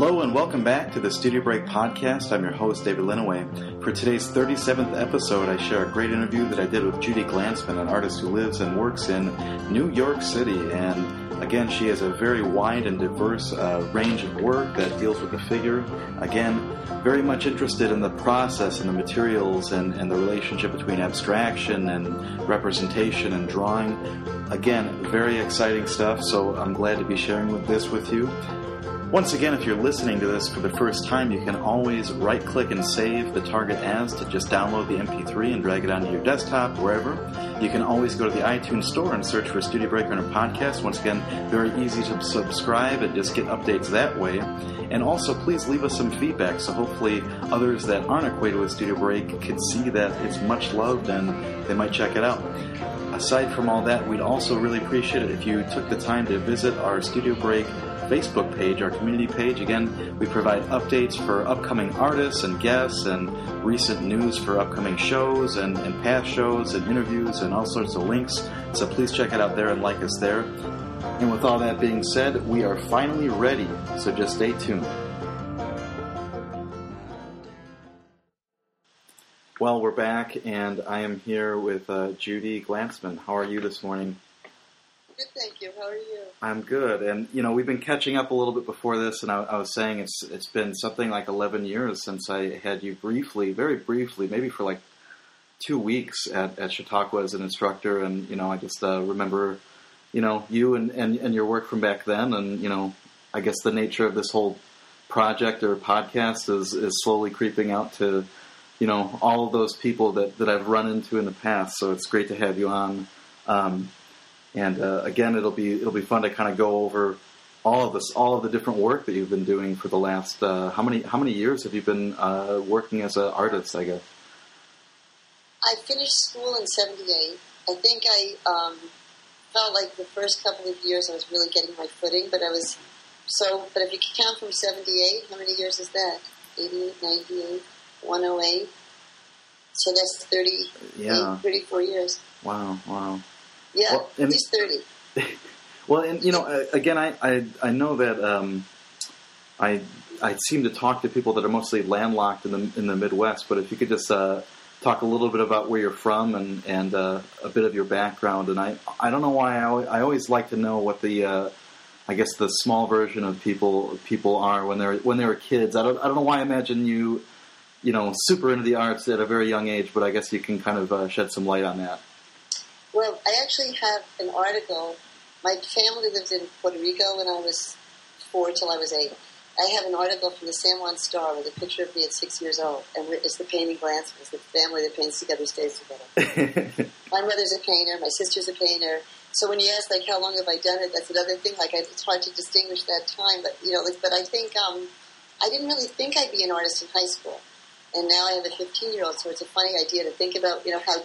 Hello and welcome back to the Studio Break podcast. I'm your host, David Linneweh. For today's 37th episode, I share a great interview that I did with Judy Glantzman, an artist who lives and works in New York City. And again, she has a very wide and diverse uh, range of work that deals with the figure. Again, very much interested in the process and the materials and, and the relationship between abstraction and representation and drawing. Again, very exciting stuff, so I'm glad to be sharing with this with you. Once again, if you're listening to this for the first time, you can always right click and save the target as to just download the MP3 and drag it onto your desktop, wherever. You can always go to the iTunes store and search for Studio Breaker and a podcast. Once again, very easy to subscribe and just get updates that way. And also, please leave us some feedback so hopefully others that aren't acquainted with Studio Break can see that it's much loved and they might check it out. Aside from all that, we'd also really appreciate it if you took the time to visit our Studio Break Facebook page, our community page. Again, we provide updates for upcoming artists and guests and recent news for upcoming shows and, and past shows and interviews and all sorts of links. So please check it out there and like us there. And with all that being said, we are finally ready, so just stay tuned. Well, we're back, and I am here with uh, Judy Glantzman. How are you this morning? Good, thank you. How are you? I'm good, and you know we've been catching up a little bit before this, and I, I, was saying it's it's been something like 11 years since I had you briefly, very briefly, maybe for like two weeks at, at Chautauqua as an instructor, and you know I just uh, remember, you know, you and, and and your work from back then, and you know, I guess the nature of this whole project or podcast is is slowly creeping out to, you know, all of those people that that I've run into in the past. So it's great to have you on. Um, and uh, again, it'll be it'll be fun to kind of go over all of this, all of the different work that you've been doing for the last uh, how many how many years have you been uh, working as an artist? I guess. I finished school in '78. I think I um, felt like the first couple of years I was really getting my footing, but I was so. But if you count from '78, how many years is that? 88, 98, 108. So that's 30, yeah. 34 years. Wow, wow. Yeah, well, and, he's thirty. well, and you know, again, I I, I know that um, I I seem to talk to people that are mostly landlocked in the in the Midwest. But if you could just uh, talk a little bit about where you're from and and uh, a bit of your background, and I I don't know why I always, I always like to know what the uh, I guess the small version of people people are when they're when they were kids. I don't I don't know why I imagine you you know super into the arts at a very young age, but I guess you can kind of uh, shed some light on that. Well, I actually have an article. My family lived in Puerto Rico when I was four till I was eight. I have an article from the San Juan Star with a picture of me at six years old, and it's the painting glance. It's the family that paints together stays together. my mother's a painter. My sister's a painter. So when you ask like how long have I done it, that's another thing. Like I, it's hard to distinguish that time, but you know. Like, but I think um, I didn't really think I'd be an artist in high school, and now I have a 15 year old. So it's a funny idea to think about. You know how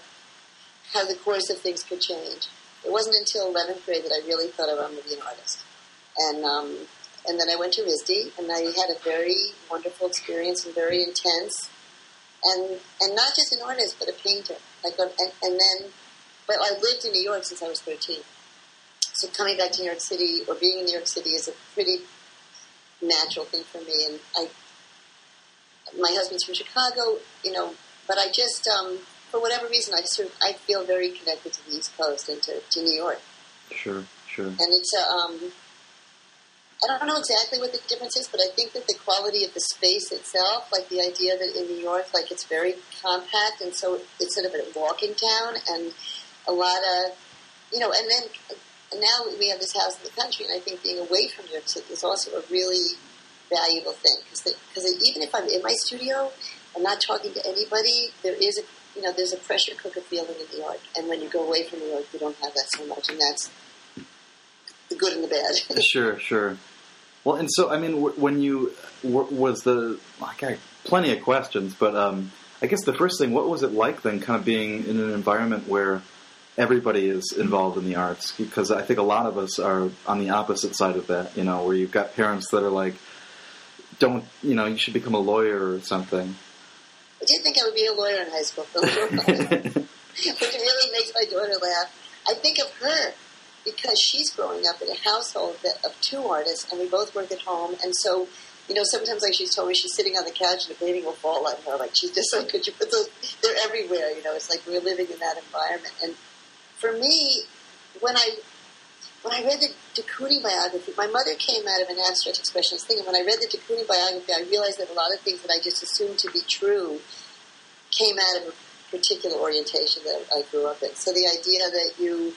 how the course of things could change. It wasn't until 11th grade that I really thought I wanted to be an artist. And, um, and then I went to RISD, and I had a very wonderful experience and very intense. And, and not just an artist, but a painter. Like, and, and then, but I lived in New York since I was 13. So coming back to New York City or being in New York City is a pretty natural thing for me. And I, my husband's from Chicago, you know, but I just, um, for whatever reason, I sort of, I feel very connected to the East Coast and to, to New York. Sure, sure. And it's a, um, I don't know exactly what the difference is, but I think that the quality of the space itself, like the idea that in New York, like it's very compact, and so it's sort of a walking town, and a lot of, you know, and then and now we have this house in the country, and I think being away from New York City is also a really valuable thing because even if I'm in my studio, I'm not talking to anybody. There is a you know, there's a pressure cooker feeling in New York, and when you go away from New York, you don't have that so much, and that's the good and the bad. sure, sure. Well, and so I mean, when you was the like I plenty of questions, but um, I guess the first thing, what was it like then, kind of being in an environment where everybody is involved in the arts? Because I think a lot of us are on the opposite side of that, you know, where you've got parents that are like don't, you know, you should become a lawyer or something. I did think I would be a lawyer in high school, which really makes my daughter laugh. I think of her because she's growing up in a household that, of two artists, and we both work at home, and so. You know, sometimes like she's told me she's sitting on the couch and a painting will fall on her. Like she's just like, could you put those? They're everywhere. You know, it's like we're living in that environment. And for me, when I when I read the Kooning biography, my mother came out of an abstract expressionist thing, and when I read the Kooning biography, I realized that a lot of things that I just assumed to be true came out of a particular orientation that I grew up in. So the idea that you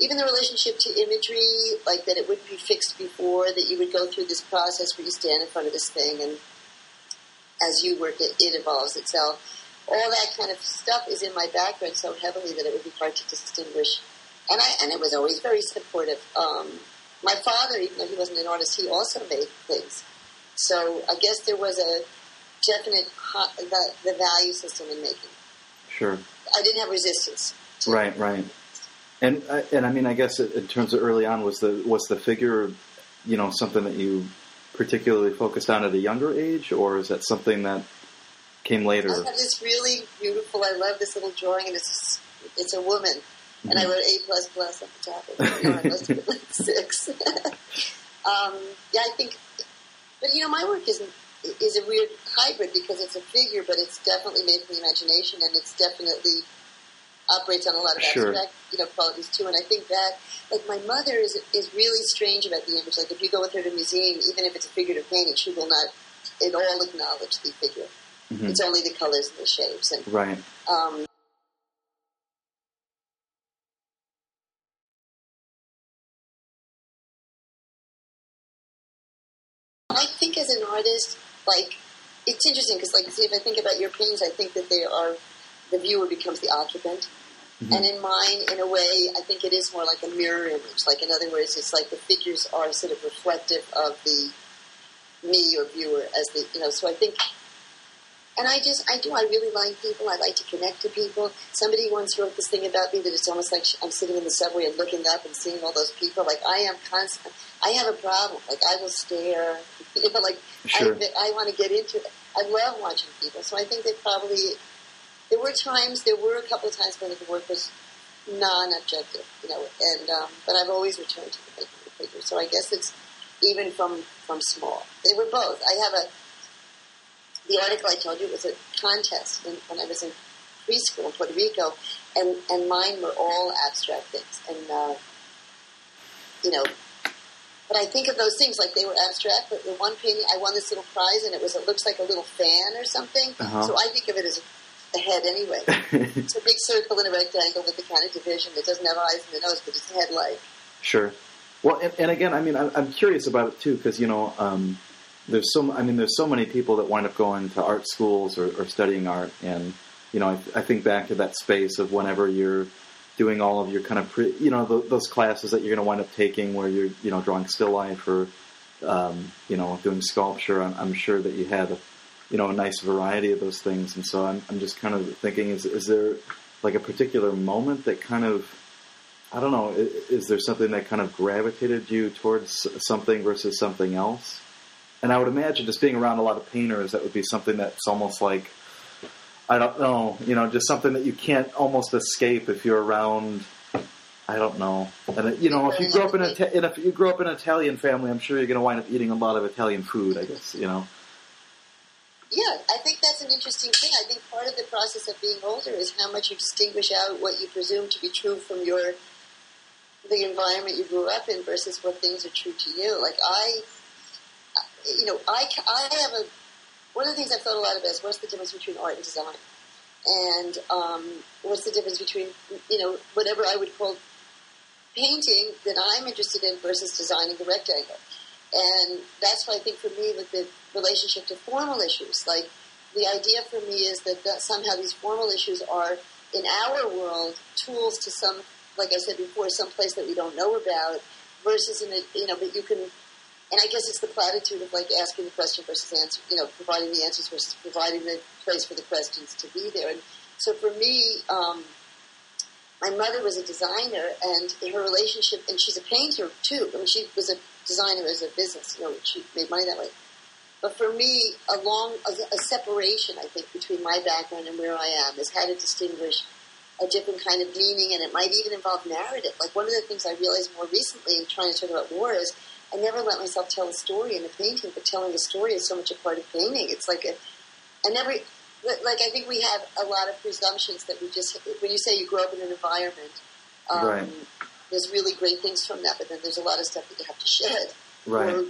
even the relationship to imagery, like that it wouldn't be fixed before, that you would go through this process where you stand in front of this thing and as you work it, it evolves itself. All that kind of stuff is in my background so heavily that it would be hard to distinguish. And I and it was always very supportive. Um, my father, even though he wasn't an artist, he also made things. So I guess there was a definite the, the value system in making. Sure. I didn't have resistance. Right, right. And uh, and I mean, I guess in terms of early on, was the was the figure, you know, something that you particularly focused on at a younger age, or is that something that came later? I have this really beautiful. I love this little drawing, and it's it's a woman. And I wrote A plus plus on the top of it. No, I must have like six. um, yeah, I think, but you know, my work isn't is a weird hybrid because it's a figure, but it's definitely made from the imagination, and it's definitely operates on a lot of sure. abstract, you know, qualities too. And I think that, like, my mother is is really strange about the image. Like, if you go with her to a museum, even if it's a figurative painting, she will not at all acknowledge the figure. Mm-hmm. It's only the colors and the shapes. And, right. Um, think artist, like, it's interesting because, like, see, if I think about your paintings, I think that they are the viewer becomes the occupant. Mm-hmm. And in mine, in a way, I think it is more like a mirror image. Like, in other words, it's like the figures are sort of reflective of the me or viewer as the, you know, so I think, and I just, I do, I really like people. I like to connect to people. Somebody once wrote this thing about me that it's almost like I'm sitting in the subway and looking up and seeing all those people. Like, I am constant, I have a problem. Like, I will stare, you know, like, sure. I, I want to get into it. I love watching people. So I think that probably there were times, there were a couple of times when the work was non-objective, you know, and um, but I've always returned to the making of the figure. So I guess it's even from from small. They were both. I have a the article I told you was a contest when, when I was in preschool in Puerto Rico, and and mine were all abstract things, and uh, you know. But I think of those things like they were abstract. But the one painting, I won this little prize, and it was it looks like a little fan or something. Uh-huh. So I think of it as a head anyway. it's a big circle in a rectangle with the kind of division that doesn't have eyes and a nose, but it's a head-like. Sure. Well, and, and again, I mean, I'm, I'm, curious about it too because you know, um, there's so I mean, there's so many people that wind up going to art schools or, or studying art, and you know, I, I, think back to that space of whenever you're doing all of your kind of pre, you know the, those classes that you're going to wind up taking where you're you know drawing still life or um, you know doing sculpture. I'm, I'm sure that you had you know a nice variety of those things. And so I'm, I'm just kind of thinking: is is there like a particular moment that kind of I don't know. Is, there something that kind of gravitated you towards something versus something else? And I would imagine just being around a lot of painters, that would be something that's almost like I don't know, you know, just something that you can't almost escape if you're around. I don't know. And you know, if you grow up in a if you grow up in an Italian family, I'm sure you're going to wind up eating a lot of Italian food. I guess you know. Yeah, I think that's an interesting thing. I think part of the process of being older is how much you distinguish out what you presume to be true from your the environment you grew up in versus what things are true to you. Like I, you know, I, I have a one of the things I've thought a lot about is what's the difference between art and design, and um, what's the difference between you know whatever I would call painting that I'm interested in versus designing the rectangle. And that's why I think for me with the relationship to formal issues, like the idea for me is that, that somehow these formal issues are in our world tools to some, like I said before, some place that we don't know about, versus in a, you know, but you can, and I guess it's the platitude of like asking the question versus answer, you know, providing the answers versus providing the place for the questions to be there. And so for me, um, my mother was a designer, and in her relationship, and she's a painter too. I mean, she was a designer as a business. You know, she made money that way. But for me, a long a, a separation, I think, between my background and where I am is how to distinguish a different kind of meaning, and it might even involve narrative. Like one of the things I realized more recently in trying to talk about war is I never let myself tell a story in a painting, but telling a story is so much a part of painting. It's like a, I never, like I think we have a lot of presumptions that we just, when you say you grow up in an environment, um, Right. there's really great things from that, but then there's a lot of stuff that you have to shed Right. or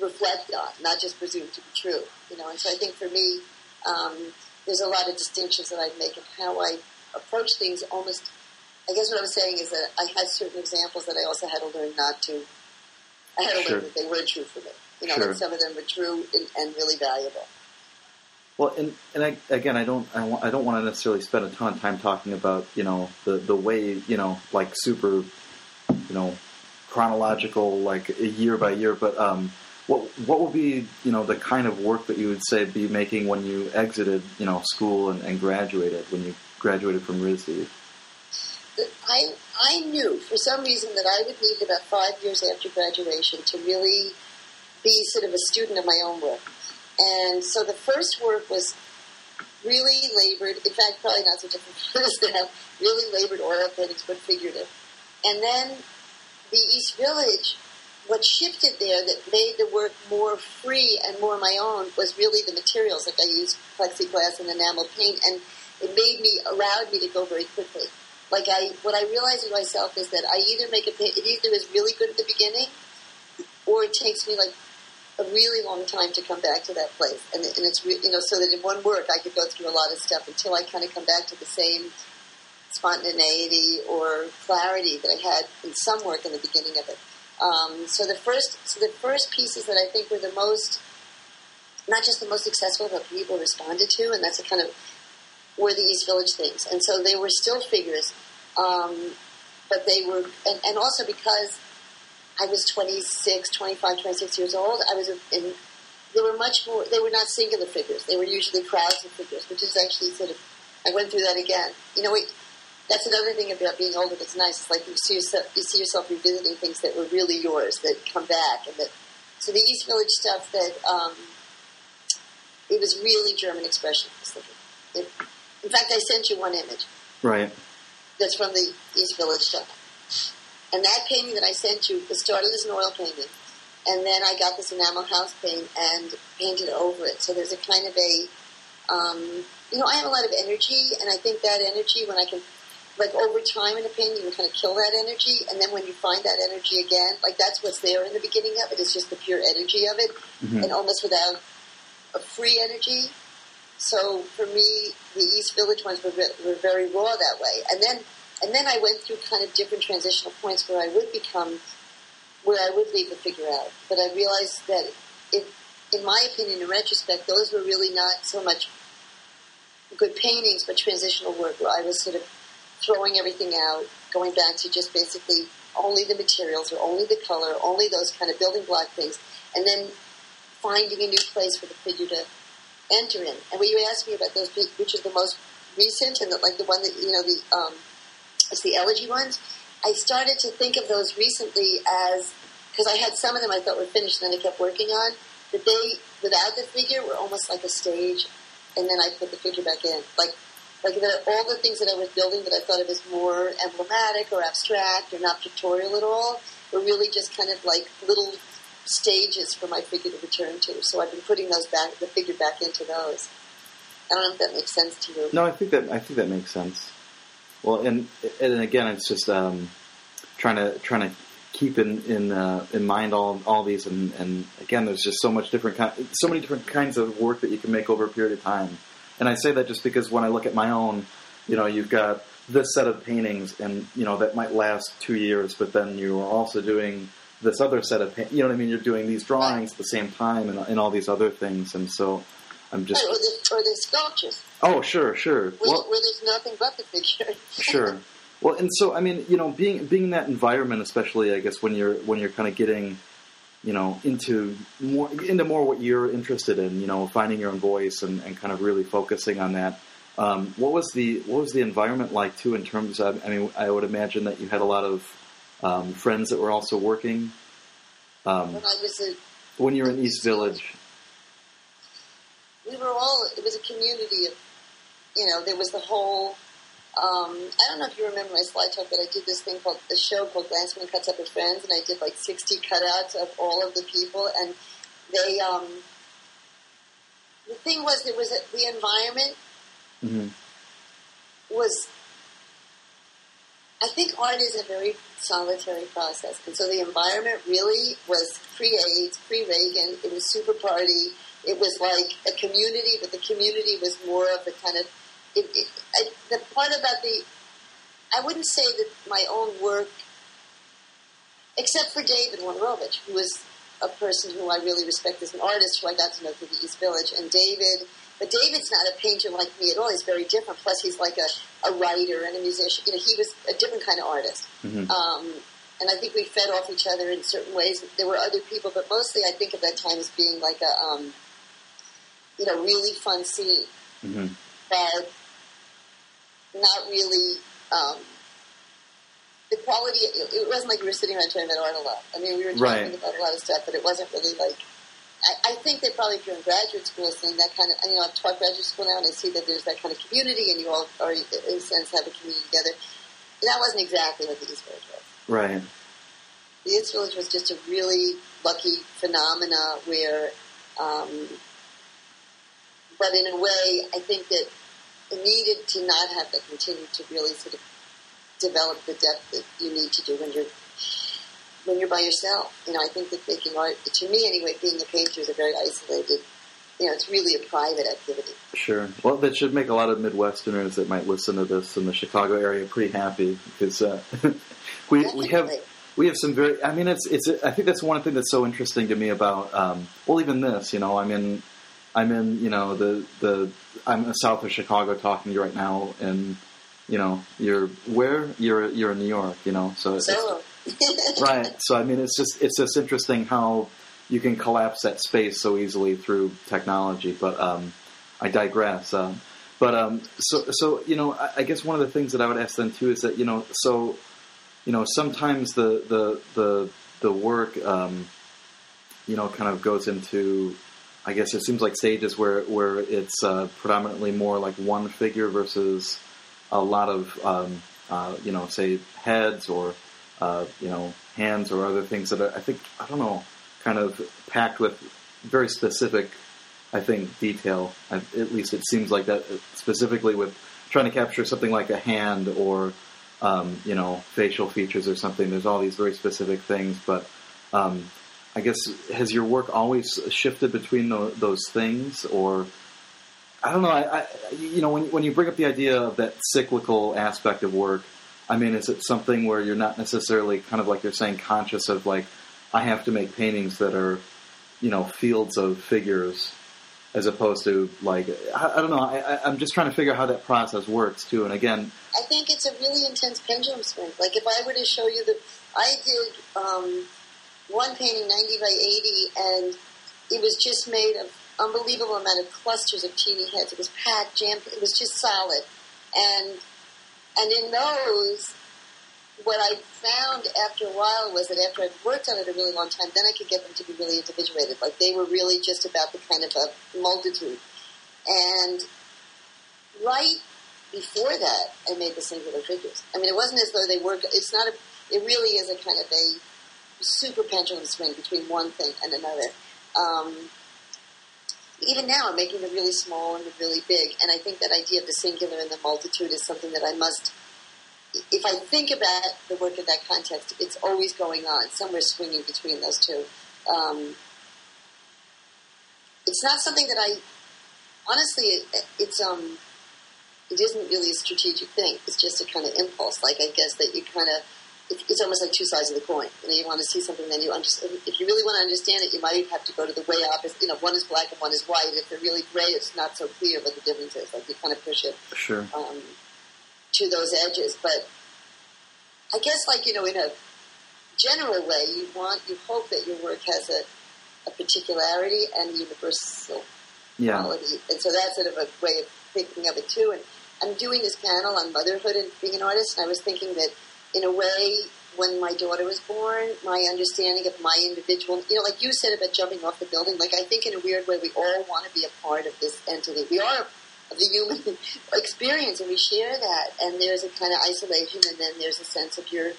reflect on, not just presume to be true. You know, and so I think for me, um, there's a lot of distinctions that I'd make in how I approach things. Almost, I guess what I was saying is that I had certain examples that I also had to learn not to. I had to Sure. learn that they were true for me. You know, Sure. that some of them were true and, and really valuable. Well, and and I, again, I don't I, wa- I don't want to necessarily spend a ton of time talking about you know the the way you know like super you know chronological like year by year, but um, what what would be you know the kind of work that you would say be making when you exited you know school and, and graduated when you graduated from RISD? I I knew for some reason that I would need about five years after graduation to really be sort of a student of my own work. And so the first work was really labored, in fact, probably not so different from this now, really labored oil paintings, but figurative. And then the East Village, what shifted there that made the work more free and more my own was really the materials. Like I used plexiglass and enamel paint, and it made me, allowed me to go very quickly. Like I, what I realize in myself is that I either make a it either is really good at the beginning, or it takes me like a really long time to come back to that place. And, and it's, re- you know, so that in one work I could go through a lot of stuff until I kind of come back to the same spontaneity or clarity that I had in some work in the beginning of it. Um, so the first, so the first pieces that I think were the most, not just the most successful, but people responded to, and that's a kind of were the East Village things. And so they were still figures, um, but they were, and, and also because I was 26, 25, 26 years old, I was in, they were much more, they were not singular figures. They were usually crowds of figures, which is actually sort of, I went through that again. You know, it, that's another thing about being older that's nice. It's like you see yourself, you see yourself revisiting things that were really yours that come back, and that. So the East Village stuff that um, it was really German expressionist. In fact, I sent you one image Right. That's from the East Village shop. and that painting that I sent you it started as an oil painting, and then I got this enamel house paint and painted over it. So there's a kind of a um, you know, I have a lot of energy, and I think that energy, when I can, like over time in a painting, you kind of kill that energy, and then when you find that energy again, like that's what's there in the beginning of it. it, is just the pure energy of it, Mhm. and almost without a free energy. So for me, the East Village ones were, were very raw that way, and then and then I went through kind of different transitional points where I would become, where I would leave the figure out, but I realized that it, in my opinion, in retrospect, those were really not so much good paintings, but transitional work where I was sort of throwing everything out, going back to just basically only the materials or only the color, only those kind of building block things, and then finding a new place for the figure to enter in. And when you asked me about those, which is the most recent and the, like the one that you know the um, it's the elegy ones. I started to think of those recently as because I had some of them I thought were finished, and then I kept working on. That they, without the figure, were almost like a stage, and then I put the figure back in. Like, like the, all the things that I was building that I thought of as more emblematic or abstract or not pictorial at all were really just kind of like little stages for my figure to return to. So I've been putting those back, the figure back into those. I don't know if that makes sense to you. No, I think that I think that makes sense. Well, and and again, it's just um, trying to trying to keep in in uh, in mind all all these, and, and again, there's just so much different ki- so many different kinds of work that you can make over a period of time. And I say that just because when I look at my own, you know, you've got this set of paintings, and you know that might last two years, but then you are also doing this other set of, you know what I mean? You're doing these drawings at the same time, and, and all these other things, and so I'm just, Or the, or the sculptures, oh, sure, sure. where, Well, where there's nothing but the figure. sure. Well, and so I mean, you know, being being in that environment, especially, I guess when you're when you're kind of getting, you know, into more into more what you're interested in, you know, finding your own voice and, and kind of really focusing on that. Um, what was the what was the environment like too? In terms of, I mean, I would imagine that you had a lot of um, friends that were also working. Um, when I was a when you're in East Village, we were all. It was a community of, you know, there was the whole. Um, I don't know if you remember my slide talk, but I did this thing called a show called Glantzman Cuts Up with Friends, and I did like sixty cutouts of all of the people, and they. Um, the thing was, there was a, the environment hmm was. I think art is a very solitary process, and so the environment really was pre-AIDS, pre-Reagan. It was super party. It was like a community, but the community was more of the kind of it, it, I, the part about the. I wouldn't say that my own work, except for David Wojnarowicz, who was a person who I really respect as an artist, who I got to know through the East Village, and David. But David's not a painter like me at all. He's very different. Plus, he's like a, a writer and a musician. You know, he was a different kind of artist. hmm Um, and I think we fed off each other in certain ways. There were other people, but mostly I think of that time as being like a, um, you know, really fun scene, hmm but not really. Um, the quality. It, it wasn't like we were sitting around talking about art a lot. I mean, we were talking Right. about a lot of stuff, but it wasn't really like. I, I think that probably if you're in graduate school, seeing that kind of, you know, I've taught graduate school now, and I see that there's that kind of community, and you all are, in a sense, have a community together. And that wasn't exactly what the East Village was. Right. The East Village was just a really lucky phenomena where, um, but in a way, I think that it needed to not have that continue to really sort of develop the depth that you need to do when you're when you're by yourself. You know, I think that making art, to me anyway, being a painter is a very isolated. You know, it's really a private activity. Sure. Well, that should make a lot of Midwesterners that might listen to this in the Chicago area pretty happy because uh, we we have we have some very. I mean, it's it's. I think that's one thing that's so interesting to me about. Um, well, even this, you know, I'm in, I'm in, you know, the the I'm south of Chicago talking to you right now, and you know, you're where you're you're in New York, you know, so it's, So, right. So I mean, it's just it's just interesting how you can collapse that space so easily through technology. But um, I digress. Um, but um, so so you know, I, I guess one of the things that I would ask then too is that you know, so you know, sometimes the the the the work, um, you know, kind of goes into. I guess it seems like stages where where it's uh, predominantly more like one figure versus a lot of um, uh, you know, say heads or uh, you know, hands or other things that are, I think, I don't know, kind of packed with very specific, I think, detail. At least it seems like that, specifically with trying to capture something like a hand or, um, you know, facial features or something. There's all these very specific things, but um, I guess has your work always shifted between tho- those things, or I don't know. I, I you know when when you bring up the idea of that cyclical aspect of work, I mean, is it something where you're not necessarily kind of like you're saying conscious of like I have to make paintings that are you know fields of figures as opposed to like I, I don't know. I, I'm just trying to figure out how that process works too. And again, I think it's a really intense pendulum swing. Like if I were to show you the, I did um, one painting 90 by 80, and it was just made of unbelievable amount of clusters of teeny heads. It was packed, jammed. It was just solid, and and in those, what I found after a while was that after I'd worked on it a really long time, then I could get them to be really individuated. Like they were really just about the kind of a multitude, and right before that, I made the singular figures. I mean, it wasn't as though they were. It's not a. It really is a kind of a super pendulum swing between one thing and another. Um, even now, I'm making the really small and the really big, and I think that idea of the singular and the multitude is something that I must. If I think about the work in that context, it's always going on, somewhere swinging between those two. Um, it's not something that I honestly. It, it's um, it isn't really a strategic thing. It's just a kind of impulse. Like I guess that you kind of. It- It's almost like two sides of the coin. You know, you want to see something, then you understand. If you really want to understand it, you might have to go to the way opposite. You know, one is black and one is white. If they're really gray, it's not so clear what the difference is. Like you kind of push it sure, um, to those edges. But I guess, like you know, in a general way, you want, you hope that your work has a, a particularity and universal yeah, quality. And so that's sort of a way of thinking of it too. And I'm doing this panel on motherhood and being an artist, and I was thinking that in a way, when my daughter was born, my understanding of my individual, you know, like you said about jumping off the building, like I think in a weird way we all want to be a part of this entity. We are of the human experience and we share that. And there's a kind of isolation and then there's a sense of your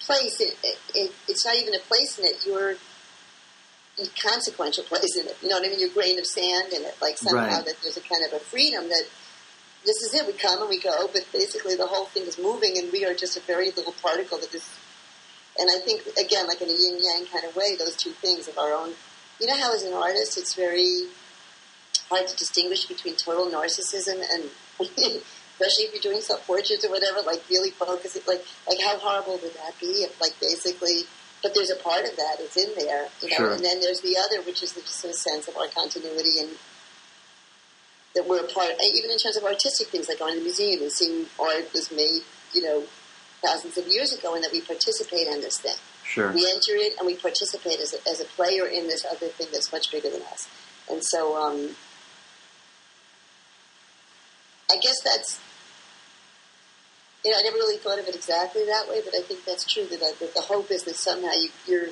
place. It, it, it, it's not even a place in it. You're consequential place in it. You know what I mean? Your grain of sand in it. Like somehow Right. that there's a kind of a freedom that this is it. We come and we go, but basically the whole thing is moving, and we are just a very little particle that is. And I think again, like in a yin yang kind of way, those two things of our own. You know how as an artist, it's very hard to distinguish between total narcissism and. Especially if you're doing self portraits or whatever, like really focusing, like like how horrible would that be? If like basically, but there's a part of that that's in there, you know. Sure. And then there's the other, which is the, just a sense of our continuity and that we're a part, and even in terms of artistic things, like going to the museum and seeing art was made, you know, thousands of years ago, and that we participate in this thing. Sure. We enter it and we participate as a, as a player in this other thing that's much bigger than us. And so, um, I guess that's, you know, I never really thought of it exactly that way, but I think that's true. That, I, that the hope is that somehow you, you're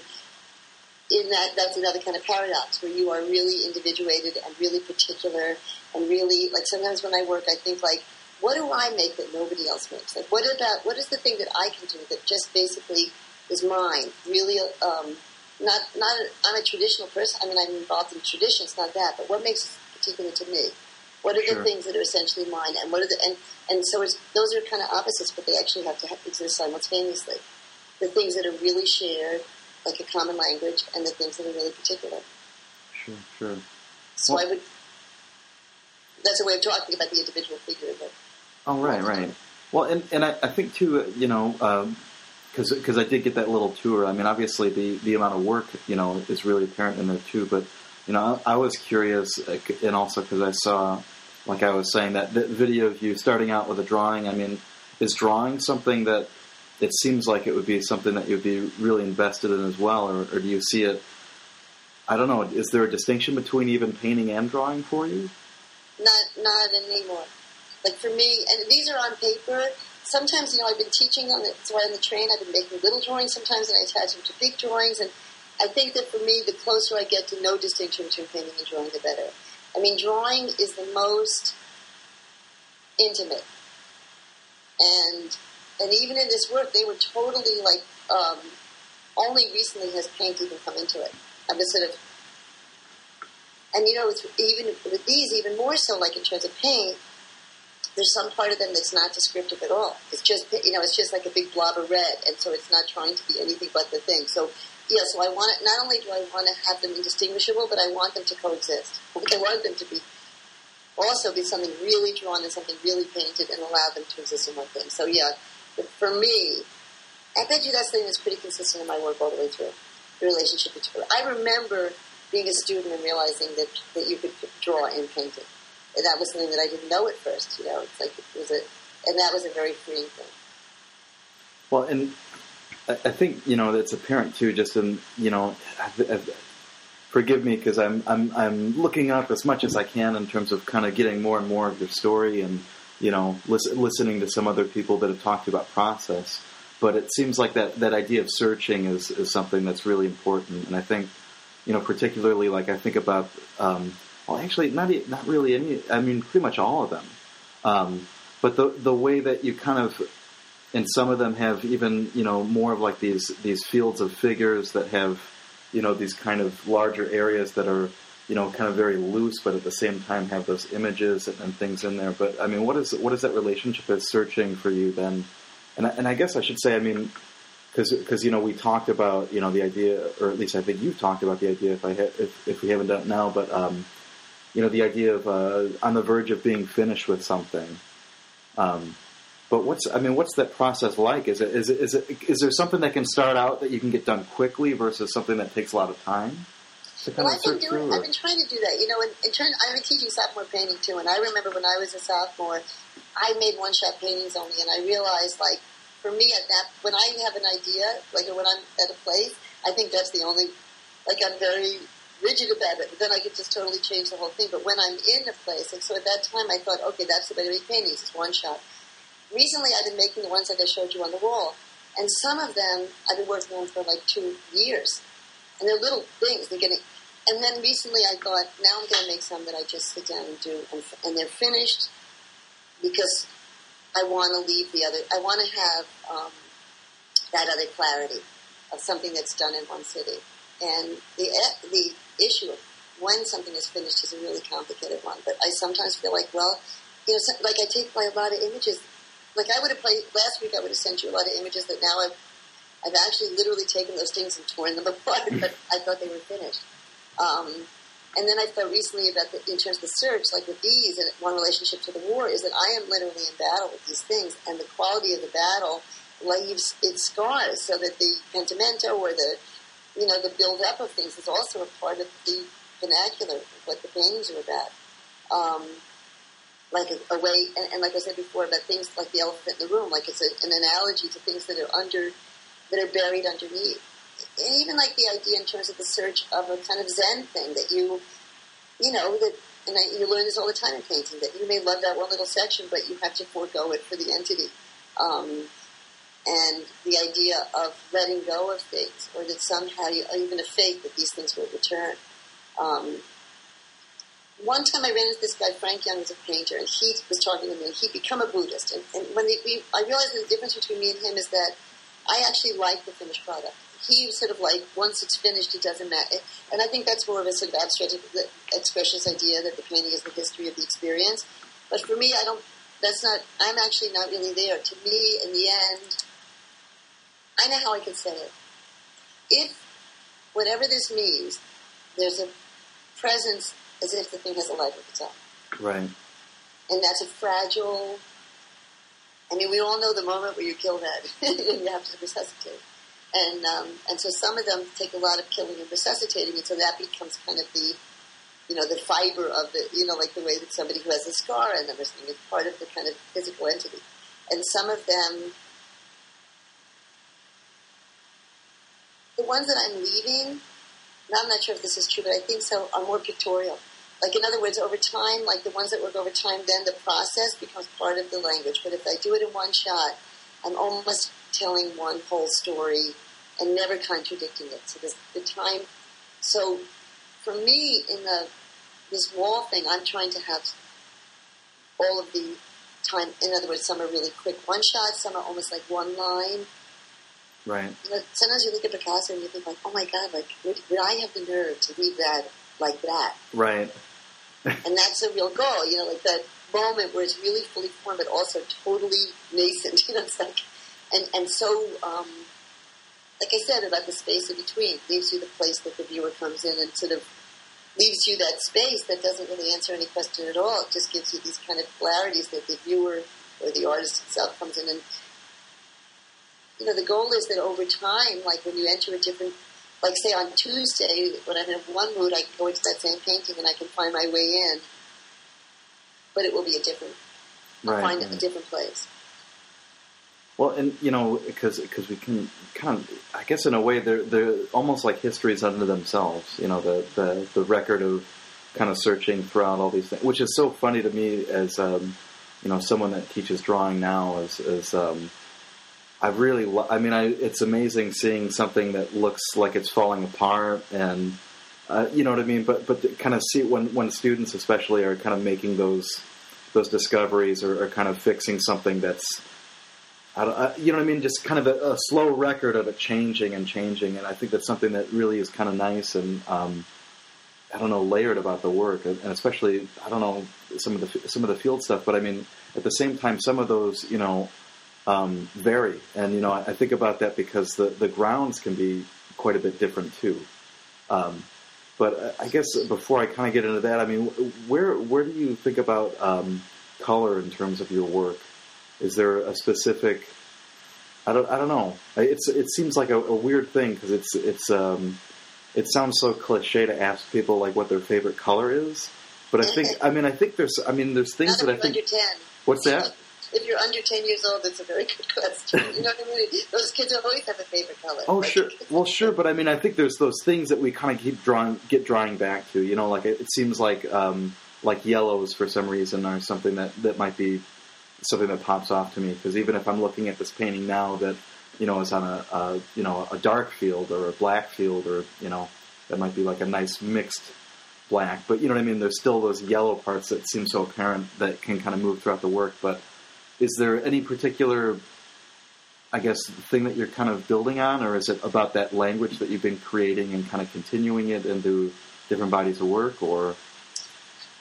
in that. That's another kind of paradox where you are really individuated and really particular and really like. Sometimes when I work, I think like, what do I make that nobody else makes? Like, what about what is the thing that I can do that just basically is mine? Really, um, not not. I'm a traditional person. I mean, I'm involved in tradition. It's not that, but what makes it particular to me? What are Sure. the things that are essentially mine, and what are the and and so it's, those are kind of opposites, but they actually have to have, exist simultaneously. The things that are really shared, like a common language, and the things that are really particular. Sure. Sure. So Well- I would. That's a way of talking about the individual figure. But Oh, right, right. Well, and and I, I think too, you know, because because I did get that little tour. I mean, obviously the the amount of work, you know, is really apparent in there too. But you know, I, I was curious, uh, and also because I saw, like I was saying, that, that video of you starting out with a drawing. I mean, is drawing something that it seems like it would be something that you'd be really invested in as well, or, or do you see it? I don't know. Is there a distinction between even painting and drawing for you? not not anymore. Like for me, and these are on paper. Sometimes you know I've been teaching on the so on the train. I've been making little drawings sometimes, and I attach them to big drawings. And I think that for me, the closer I get to no distinction between painting and drawing, the better. I mean, drawing is the most intimate, and and even in this work, they were totally like. Um, only recently has paint even come into it. I was sort of and you know, it's even with these, even more so, like in terms of paint, there's some part of them that's not descriptive at all. It's just, you know, it's just like a big blob of red, and so it's not trying to be anything but the thing. So, yeah, so I want it, not only do I want to have them indistinguishable, but I want them to coexist. I want them to be also be something really drawn and something really painted and allow them to exist in one thing. So, yeah, but for me, I bet you that's something that's pretty consistent in my work all the way through. The relationship between. I remember being a student and realizing that, that you could draw and paint it. And that was something that I didn't know at first, you know. It's like it was a, and that was a very freeing thing. Well, and I think you know that's apparent too. Just in you know, I've- I've- forgive me because I'm I'm I'm looking up as much as I can in terms of kind of getting more and more of your story and you know listen, listening to some other people that have talked about process. But it seems like that that idea of searching is is something that's really important, and I think you know particularly like I think about um, well actually not not really any I mean pretty much all of them. Um, but the the way that you kind of and some of them have even you know more of like these these fields of figures that have you know these kind of larger areas that are you know kind of very loose but at the same time have those images and, and things in there but i mean what is what is that relationship as searching for you then and I, and I guess i should say i mean because you know we talked about you know the idea or at least i think you've talked about the idea if i ha- if, if we haven't done it now but um you know the idea of uh, on the verge of being finished with something um, but what's I mean, what's that process like? Is it is it is it is there something that can start out that you can get done quickly versus something that takes a lot of time? To kind Well, of I've been doing. I've been trying to do that. You know, in, in turn, I've been teaching sophomore painting too, and I remember when I was a sophomore, I made one shot paintings only, and I realized like for me at that when I have an idea, like when I'm at a place, I think that's the only. Like I'm very rigid about it, but then I could just totally change the whole thing. But when I'm in a place, like so at that time, I thought, okay, that's the way to make paintings. It's one shot. Recently, I've been making the ones like I showed you on the wall, And some of them I've been working on for like two years, and they're little things. They're getting, and then recently I thought, now I'm going to make some that I just sit down and do, and, and they're finished because I want to leave the other. I want to have um, that other clarity of something that's done in one city, and the the issue of when something is finished is a really complicated one. But I sometimes feel like, well, you know, like I take my, a lot of images. Like I would have played last week, I would have sent you a lot of images that now I've I've actually literally taken those things and torn them apart, but I thought they were finished. Um, and then I thought recently about the, in terms of the search, like with these, and one relationship to the war is that I am literally in battle with these things, and the quality of the battle leaves its scars, so that the pentimento or the, you know, the build up of things is also a part of the vernacular of what the paintings are about. Um, like a, a way, and, and, like I said before, about things like the elephant in the room, like it's a, an analogy to things that are under, that are buried underneath. And even like the idea in terms of the search of a kind of Zen thing that you, you know, that, and I, you learn this all the time in painting, that you may love that one little section, but you have to forego it for the entity. Um, and the idea of letting go of things, or that somehow you, even a faith that these things will return. Um, one time I ran into this guy, Frank Young, who's a painter, and he was talking to me. And he'd become a Buddhist, and, and when we, I realized the difference between me and him is that I actually like the finished product. He sort of like once it's finished, it doesn't matter, and I think that's more of a sort of abstract expressionist idea that the painting is the history of the experience. But for me, I don't. That's not. I'm actually not really there. To me, in the end, I know how I can say it. If whatever this means, there's a presence as if the thing has a life of its own. Right. And that's a fragile. I mean, we all know the moment where you kill that and you have to resuscitate. And um, and so some of them take a lot of killing and resuscitating, and so that becomes kind of the, you know, the fiber of the, you know, like the way that somebody who has a scar and everything is part of the kind of physical entity. And some of them, the ones that I'm leaving, now I'm not sure if this is true, but I think so, are more pictorial. Like in other words, over time, like the ones that work over time, then the process becomes part of the language. But if I do it in one shot, I'm almost telling one whole story and never contradicting it. So the, the time. So for me, in the this wall thing, I'm trying to have all of the time. In other words, some are really quick one shots, some are almost like one line. Right. You know, sometimes you look at Picasso and you think like, oh my god, like would, would I have the nerve to leave that like that? Right. and that's a real goal, you know, like that moment where it's really fully formed, but also totally nascent. You know, it's like, and and so, um, like I said about the space in between, leaves you the place that the viewer comes in and sort of leaves you that space that doesn't really answer any question at all. It just gives you these kind of polarities that the viewer or the artist itself comes in and. You know, the goal is that over time, like when you enter a different like say on Tuesday when I'm in one mood, I can go into that same painting and I can find my way in, but it will be a different. I'll right, find right. a different place. Well, and you know, because because we can kind of, I guess, in a way, they're they're almost like histories unto themselves. You know, the the the record of kind of searching throughout all these things, which is so funny to me as um, you know someone that teaches drawing now as as um, I really, lo- I mean, I, it's amazing seeing something that looks like it's falling apart, and uh, you know what I mean. But but kind of see when when students, especially, are kind of making those those discoveries or, or kind of fixing something that's, I uh, you know what I mean, just kind of a, a, slow record of it changing and changing, and I think that's something that really is kind of nice and. Um, I don't know, layered about the work, and especially I don't know some of the some of the field stuff. But I mean, at the same time, some of those, you know, um, vary. And, you know, I, I, think about that because the, the grounds can be quite a bit different too. Um, but I guess before I kind of get into that, I mean, where where do you think about um, color in terms of your work? Is there a specific? I don't I don't know. It's it seems like a, a weird thing because it's it's um, it sounds so cliche to ask people like what their favorite color is. But I think I mean I think there's I mean there's things that I think. What's that? if you're under 10 years old, it's a very good question. You know what I mean? Those kids always have a favorite color. Oh, sure. Well, sure, but I mean, I think there's those things that we kind of keep drawing, get drawing back to. You know, like it, it seems like um, like yellows for some reason are something that that might be something that pops off to me because even if I'm looking at this painting now that you know, is on a, a you know a dark field or a black field, or you know, that might be like a nice mixed black. But you know what I mean? There's still those yellow parts that seem so apparent that can kind of move throughout the work. But is there any particular, I guess, thing that you're kind of building on, or is it about that language that you've been creating and kind of continuing it into different bodies of work, or?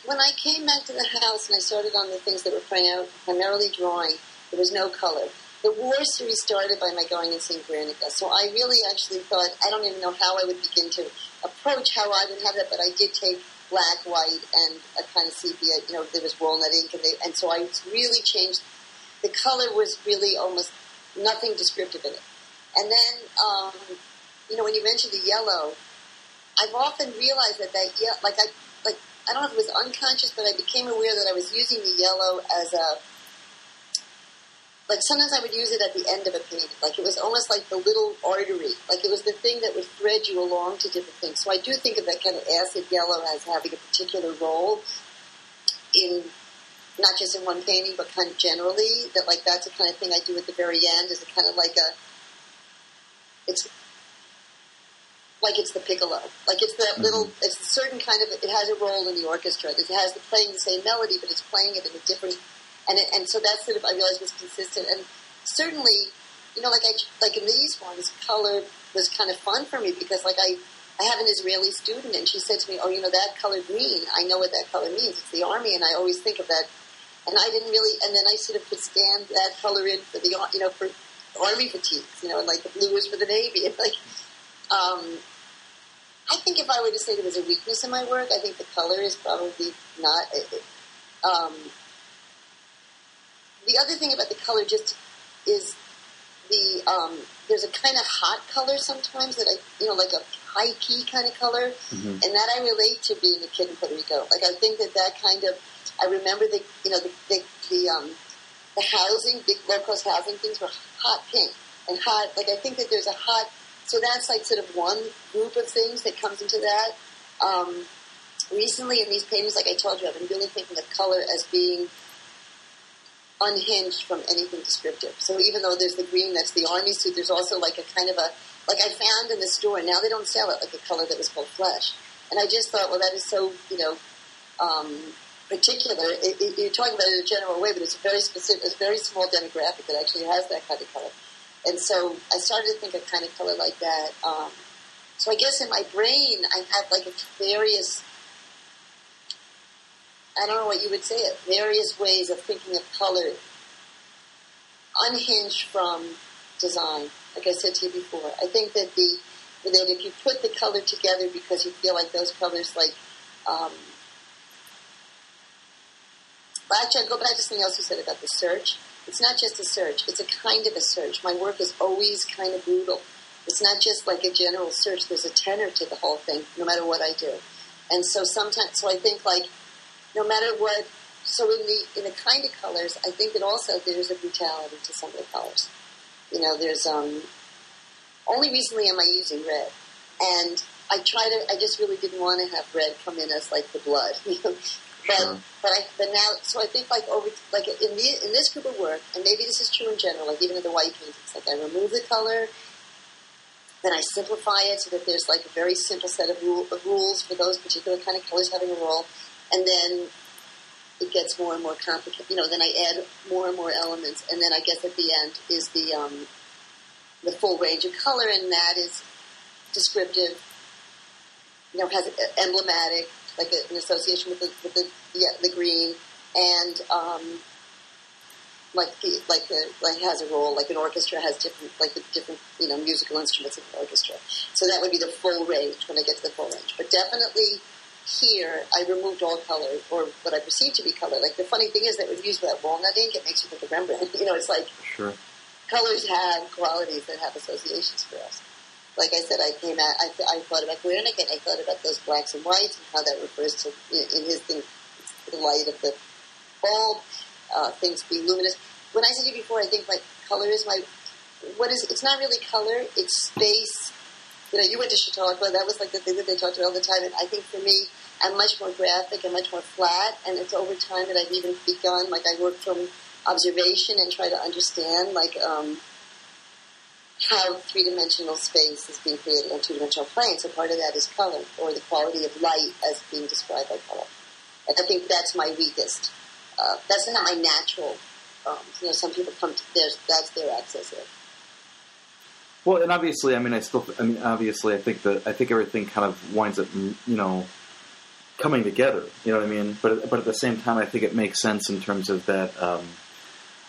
When I came back to the house and I started on the things that were primarily drawing, there was no color. The war series started by my going and seeing Guernica, so I really actually thought I don't even know how I would begin to approach how I would have it, but I did take black, white, and a kind of sepia. You know, there was walnut ink, and, they, and so I really changed. The color was really almost nothing descriptive in it. And then, um, you know, when you mentioned the yellow, I've often realized that that yeah, like I I don't know if it was unconscious, but I became aware that I was using the yellow as a like sometimes I would use it at the end of a painting. Like it was almost like the little artery. Like it was the thing that would thread you along to different things. So I do think of that kind of acid yellow as having a particular role in not just in one painting, but kind of generally. That like that's the kind of thing I do at the very end. Is a kind of like a it's like it's the piccolo. Like it's that mm-hmm. little, it's a certain kind of, it has a role in the orchestra. It has the playing the same melody, but it's playing it in a different and it, and so that sort of I realized was consistent. And certainly, you know, like I like in these ones, color was kind of fun for me because like I I have an Israeli student and she said to me, "Oh, you know that color green. I know what that color means. It's the army." And I always think of that. And I didn't really. And then I sort of could stand that color in for the you know for army fatigues. You know, and like the blue was for the navy. And like, um, I think if I were to say there was a weakness in my work, I think the color is probably not. Um, the other thing about the color just is the um, there's a kind of hot color sometimes that I you know like a high key kind of color, mm-hmm. and that I relate to being a kid in Puerto Rico. Like I think that that kind of I remember the you know the the, the um the housing big low cost housing things were hot pink and hot like I think that there's a hot so that's like sort of one group of things that comes into that. Um, recently in these paintings, like I told you, I've been really thinking of color as being unhinged from anything descriptive. So even though there's the green that's the army suit, there's also like a kind of a like I found in the store. Now they don't sell it like a color that was called flesh, and I just thought, well, that is so you know um, particular. It, it, you're talking about it in a general way, but it's a very specific, it's a very small demographic that actually has that kind of color. And so I started to think of kind of color like that. Um, so I guess in my brain, I have like a various I don't know what you would say it, various ways of thinking of color unhinged from design. Like I said to you before, I think that the that if you put the color together because you feel like those colors like um, well, actually, I'll go back to something else you said about the search. It's not just a search; it's a kind of a search. My work is always kind of brutal. It's not just like a general search. There's a tenor to the whole thing, no matter what I do. And so sometimes, so I think like no matter what. So in the in the kind of colors, I think that also there's a brutality to some of the colors. You know, there's um. Only recently am I using red, and I try to. I just really didn't want to have red come in as like the blood. but sure. but I but now so I think like over like in the in this group of work, and maybe this is true in general. Like even in the white paintings, like I remove the color, then I simplify it so that there's like a very simple set of, rule, of rules for those particular kind of colors having a role and then it gets more and more complicated. You know, then I add more and more elements, and then I guess at the end is the um, the full range of color, and that is descriptive. You know, has emblematic, like a, an association with the with the yeah, the green, and um, like the, like the, like has a role. Like an orchestra has different like the different you know musical instruments in the orchestra. So that would be the full range when I get to the full range. But definitely here, I removed all color, or what I perceive to be color. Like the funny thing is that when you use that walnut ink, it makes you think of Rembrandt. You know, it's like sure. colors have qualities that have associations for us. Like I said, I came out. I, I thought about Guernica, and I thought about those blacks and whites and how that refers to in his thing, the light of the bulb, uh, things being luminous. When I said to you before, I think like color is my what is it's not really color; it's space you know, you went to Chautauqua. That was like the thing that they talked about all the time. And I think for me, I'm much more graphic and much more flat. And it's over time that I've even begun, like I work from observation and try to understand, like, um, how three-dimensional space is being created on two-dimensional planes. So part of that is color, or the quality of light as being described by color. And I think that's my weakest. Uh, that's not my natural. Um, you know, some people come to there's that's their access here. Well, and obviously, I mean, I still, I mean, obviously, I think that I think everything kind of winds up, you know, coming together. You know what I mean? But but at the same time, I think it makes sense in terms of that. Um,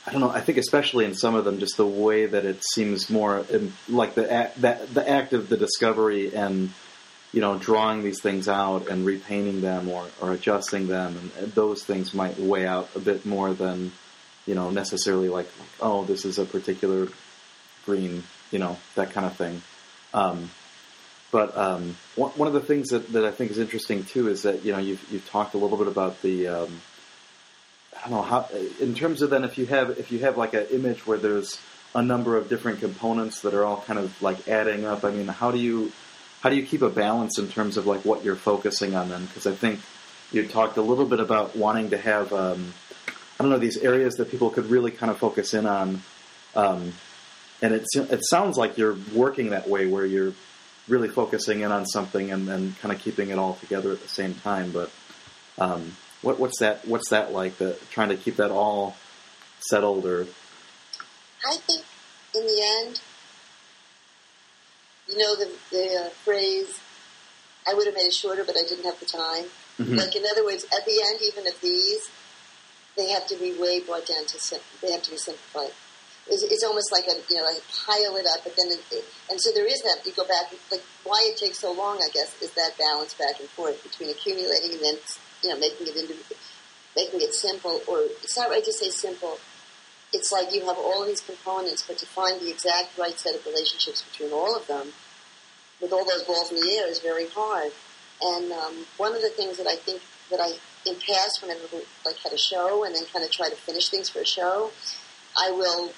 I don't know. I think especially in some of them, just the way that it seems more like the act, that the act of the discovery and you know drawing these things out and repainting them or, or adjusting them, and those things might weigh out a bit more than you know necessarily like, oh this is a particular green, you know that kind of thing. Um, but um, one, one of the things that, that I think is interesting too is that you know you've you've talked a little bit about the um, I don't know how in terms of then if you have if you have like an image where there's a number of different components that are all kind of like adding up. I mean, how do you how do you keep a balance in terms of like what you're focusing on then? Because I think you talked a little bit about wanting to have um, I don't know these areas that people could really kind of focus in on. Um, and it it sounds like you're working that way where you're really focusing in on something and then kind of keeping it all together at the same time. But um, what, what's that? What's that like? The, trying to keep that all settled, or I think in the end, you know, the the uh, phrase, "I would have made it shorter, but I didn't have the time." Mm-hmm. Like in other words, at the end, even of these, they have to be way brought down to sim- they have to be simplified. It's, it's, almost like a you know like pile it up, but then it, it, and so there is that you go back like why it takes so long, I guess, is that balance back and forth between accumulating and then you know, making it into, making it simple, or it's not right to say simple. It's like you have all these components, but to find the exact right set of relationships between all of them, with all those balls in the air, is very hard. And um, one of the things that I think that I, in past, when I like had a show and then kind of try to finish things for a show, I will,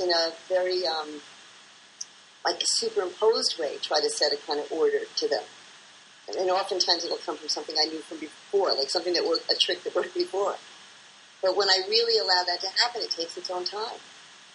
in a very um, like a superimposed way, try to set a kind of order to them and oftentimes it'll come from something I knew from before, like something that worked, a trick that worked before. But when I really allow that to happen, it takes its own time.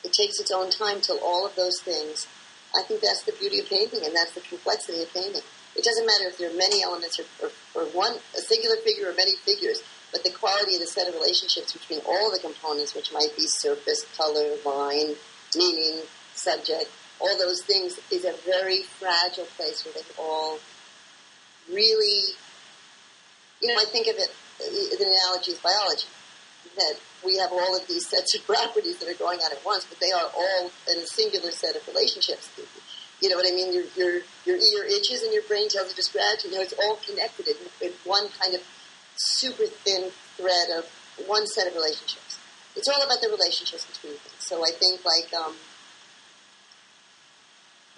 It takes its own time till all of those things. I think that's the beauty of painting, and that's the complexity of painting. It doesn't matter if there are many elements or, or, or one a singular figure or many figures, but the quality of the set of relationships between all the components, which might be surface, color, line, meaning, subject, all those things, is a very fragile place where they all really, you know, I think of it, the analogy is biology, that we have all of these sets of properties that are going on at once, but they are all in a singular set of relationships. You know what I mean? Your, your, your ear itches and your brain tells you to scratch. You know, it's all connected in, in one kind of super thin thread of one set of relationships. It's all about the relationships between things. So I think like, um,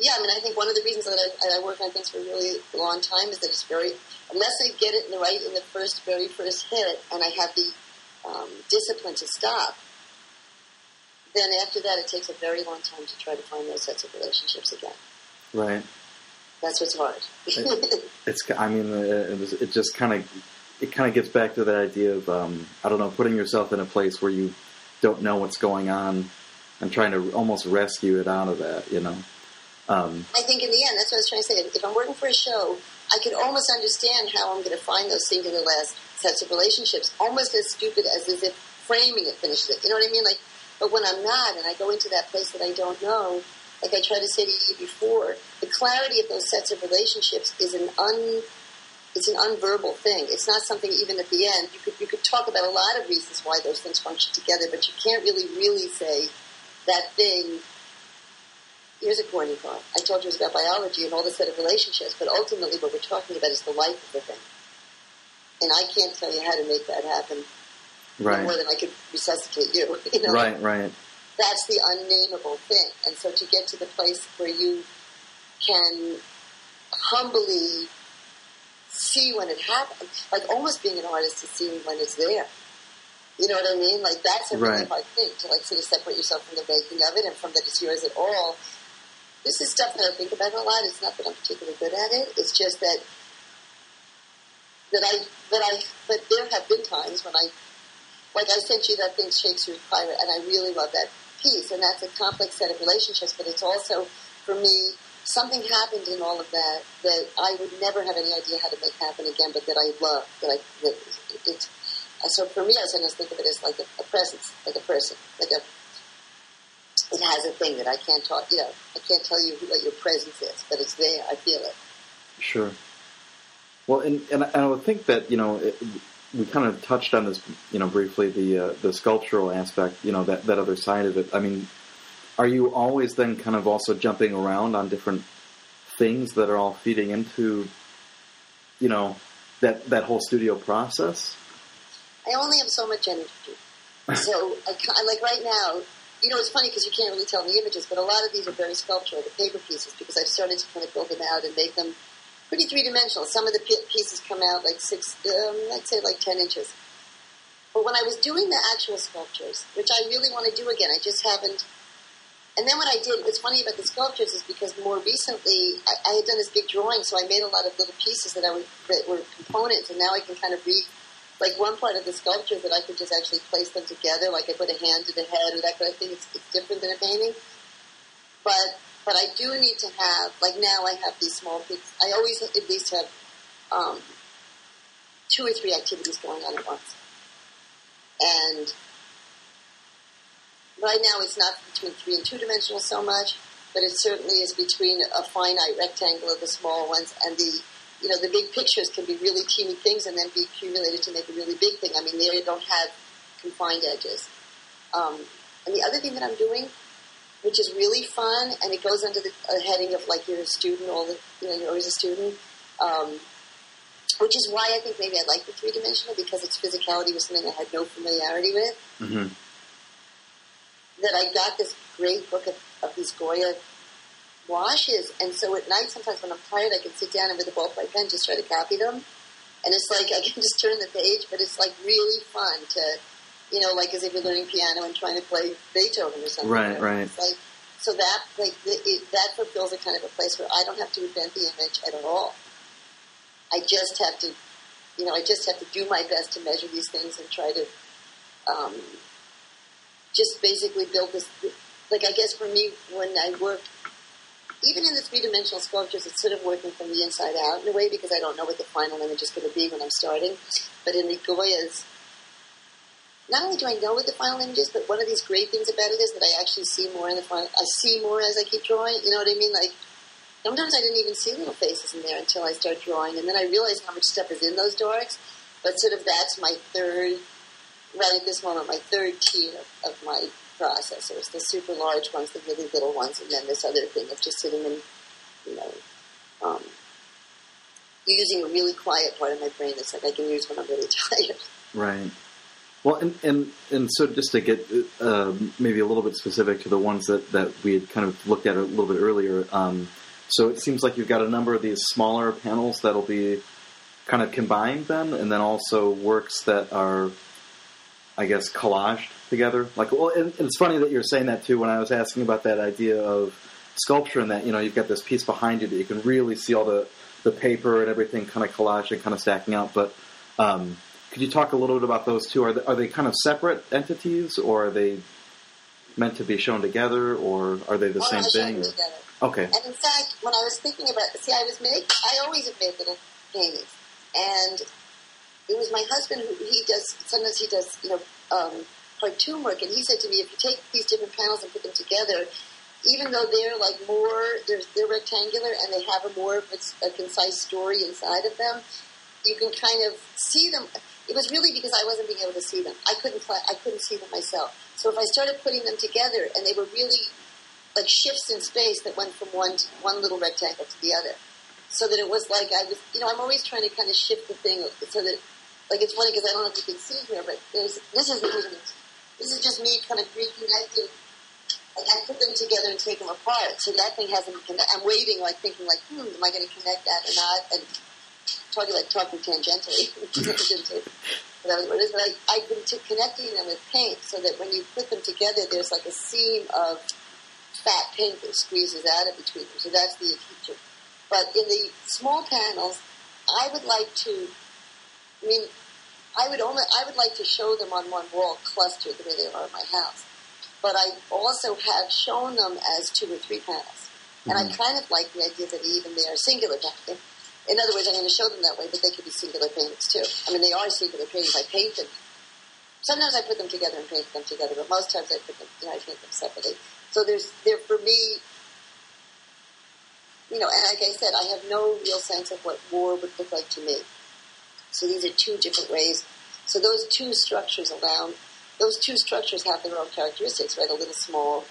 yeah, I mean, I think one of the reasons that I, I, work on things for a really long time is that it's very, unless I get it in the right in the first, very first hit, and I have the um, discipline to stop, then after that it takes a very long time to try to find those sets of relationships again. Right. That's what's hard. it, it's, I mean, it, it just kind of, it kind of gets back to that idea of, um, I don't know, putting yourself in a place where you don't know what's going on and trying to almost rescue it out of that, you know? Um, I think in the end, that's what I was trying to say. If I'm working for a show, I can almost understand how I'm going to find those singular last sets of relationships, almost as stupid as, as if framing it finishes it. You know what I mean? Like, but when I'm not, and I go into that place that I don't know, like I tried to say to you before, the clarity of those sets of relationships is an un it's an unverbal thing. It's not something even at the end you could you could talk about a lot of reasons why those things function together, but you can't really really say that thing here's a corny thought. I told you it was about biology and all the set of relationships, but ultimately what we're talking about is the life of the thing. And I can't tell you how to make that happen right. more than I could resuscitate you. you know? Right, right. That's the unnameable thing. And so to get to the place where you can humbly see when it happens, like almost being an artist to see when it's there. You know what I mean? Like that's a really right. hard thing to like sort of separate yourself from the making of it and from that it's yours at all this is stuff that I think about a lot. It's not that I'm particularly good at it. It's just that that I that I but there have been times when I like I sent you that thing Shakespeare's Pirate, and I really love that piece, and that's a complex set of relationships, but it's also for me, something happened in all of that that I would never have any idea how to make happen again, but that I love. That I that it's so for me, I sometimes think of it as like a, a presence, like a person, like a. It has a thing that I can't talk. You know, I can't tell you what your presence is, but it's there. I feel it. Sure. Well, and and I would think that you know it, we kind of touched on this, you know, briefly the uh, the sculptural aspect, you know, that that other side of it. I mean, are you always then kind of also jumping around on different things that are all feeding into, you know, that that whole studio process? I only have so much energy, so I, I like right now. You know, it's funny because you can't really tell the images, but a lot of these are very sculptural, the paper pieces, because I've started to kind of build them out and make them pretty three dimensional. Some of the pieces come out like six, um, I'd say like ten inches. But when I was doing the actual sculptures, which I really want to do again, I just haven't. And then what I did, what's funny about the sculptures is because more recently I, I had done this big drawing, so I made a lot of little pieces that I would, that were components, and now I can kind of read like one part of the sculpture that I could just actually place them together, like I put a hand to the head or that kind of thing. It's, it's different than a painting, but but I do need to have, like now I have these small things. I always at least have um, two or three activities going on at once. And right now it's not between three and two dimensional so much, but it certainly is between a finite rectangle of the small ones and the, you know, the big pictures can be really teeny things and then be accumulated to make a really big thing. I mean, they don't have confined edges. Um, and the other thing that I'm doing which is really fun, and it goes under the uh, heading of like you're a student, all the you know you're always a student. Um, which is why I think maybe I like the three dimensional because its physicality was something I had no familiarity with. Mm-hmm. That I got this great book of, of these Goya washes, and so at night sometimes when I'm tired, I can sit down and with a ballpoint pen just try to copy them, and it's like I can just turn the page, but it's like really fun to you know, like as if you're learning piano and trying to play Beethoven or something. Right, right. like, so that like it, that fulfills a kind of a place where I don't have to invent the image at all. I just have to, you know, I just have to do my best to measure these things and try to, um, just basically build this. Like I guess for me, when I work, even in the three dimensional sculptures, it's sort of working from the inside out in a way because I don't know what the final image is going to be when I'm starting. But in the Goyas, not only do I know what the final image is, but one of these great things about it is that I actually see more in the final. I see more as I keep drawing. You know what I mean? Like sometimes I didn't even see little faces in there until I start drawing, and then I realize how much stuff is in those darks. But sort of that's my third, right at this moment, my third of, of my processors. The super large ones, the really little ones, and then this other thing of just sitting and, you know, um, using a really quiet part of my brain that's like I can use when I'm really tired. Right. Well, and, and and so just to get uh, maybe a little bit specific to the ones that, that we had kind of looked at a little bit earlier. Um, so it seems like you've got a number of these smaller panels that'll be kind of combined then, and then also works that are, I guess, collaged together. Like, well, and, and it's funny that you're saying that too. When I was asking about that idea of sculpture and that, you know, you've got this piece behind you that you can really see all the the paper and everything kind of collaged and kind of stacking out, but. Um, could you talk a little bit about those two? Are they, are they kind of separate entities, or are they meant to be shown together, or are they the oh, same thing? Together. Okay. And in fact, when I was thinking about, see, I was make, I always have made little paintings, and it was my husband who he does. Sometimes he does, you know, um, cartoon work, and he said to me, if you take these different panels and put them together, even though they're like more, they're, they're rectangular and they have a more of a, a concise story inside of them, you can kind of see them it was really because I wasn't being able to see them. I couldn't I couldn't see them myself. So if I started putting them together, and they were really like shifts in space that went from one to, one little rectangle to the other, so that it was like I was, you know, I'm always trying to kind of shift the thing so that, like, it's funny because I don't know if you can see here, but there's this is this is just me kind of reconnecting. Like I put them together and take them apart, so that thing hasn't. I'm waiting, like thinking, like, hmm, am I going to connect that or not? And talking like talking tangentially, whatever it is, but I, I've been t- connecting them with paint so that when you put them together, there's like a seam of fat paint that squeezes out of between them. So that's the adhesion. But in the small panels, I would like to, I mean, I would only, I would like to show them on one wall clustered the way they are in my house. But I also have shown them as two or three panels. And I mm-hmm. kind of like the idea that even they are singular painting. In other words, I'm going to show them that way, but they could be singular paintings too. I mean, they are singular paintings. I paint them. Sometimes I put them together and paint them together, but most times I put them, you know, I paint them separately. So there's, there for me, you know, and like I said, I have no real sense of what war would look like to me. So these are two different ways. So those two structures allow, those two structures have their own characteristics, right? A little small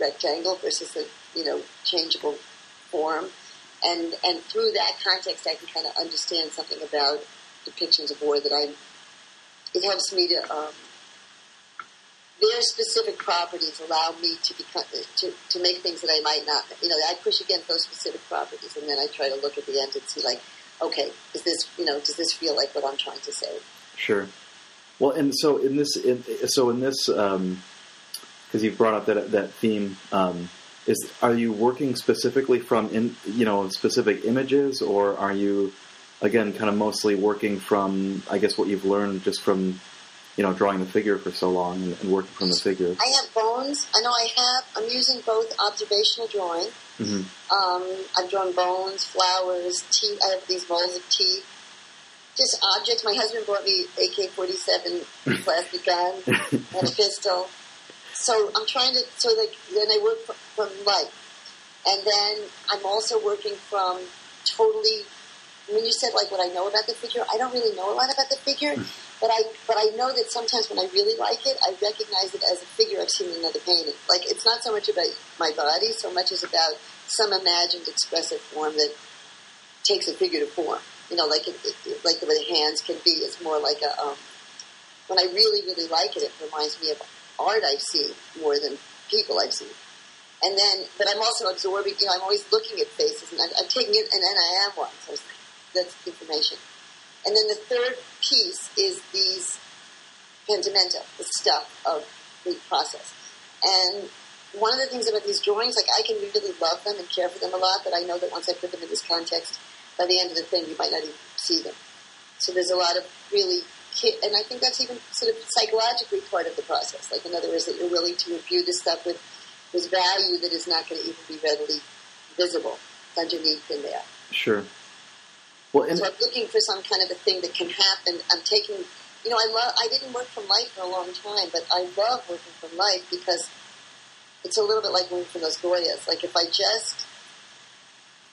rectangle versus a, you know, changeable form. And, and through that context, I can kind of understand something about depictions of war that I'm, it helps me to, um, their specific properties allow me to become to, to make things that I might not. You know, I push against those specific properties, and then I try to look at the end and see, like, okay, is this you know, does this feel like what I'm trying to say? Sure. Well, and so in this, in, so in this, because um, you've brought up that that theme, um, is are you working specifically from in you know specific images, or are you again kind of mostly working from I guess what you've learned just from you know, drawing the figure for so long and, and working from the figure? I have bones. I know I have. I'm using both observational drawing. Mm-hmm. Um, I've drawn bones, flowers, teeth. I have these molds of teeth. Just objects. My husband brought me AK-47 plastic gun and a pistol. So I'm trying to. So like then I work from, from life, and then I'm also working from totally. When you said like what I know about the figure, I don't really know a lot about the figure. But I, but I know that sometimes when I really like it, I recognize it as a figure I've seen in another painting. Like it's not so much about my body, so much as about some imagined expressive form that takes a figure to form. You know, like it, it, like the way the hands can be. It's more like a. Um, when I really, really like it, it reminds me of art I've seen more than people I've seen. And then, but I'm also absorbing. You know, I'm always looking at faces, and I'm, I'm taking it, and then I am one. So that's information. And then the third piece is these pentimento, the stuff of the process. And one of the things about these drawings, like I can really love them and care for them a lot, but I know that once I put them in this context, by the end of the thing, you might not even see them. So there's a lot of really, and I think that's even sort of psychologically part of the process. Like in other words, that you're willing to review this stuff with, with value that is not going to even be readily visible underneath in there. Sure. Well, so I'm looking for some kind of a thing that can happen. I'm taking, you know, I love. I didn't work from life for a long time, but I love working from life because it's a little bit like working from those Goyas. Like if I just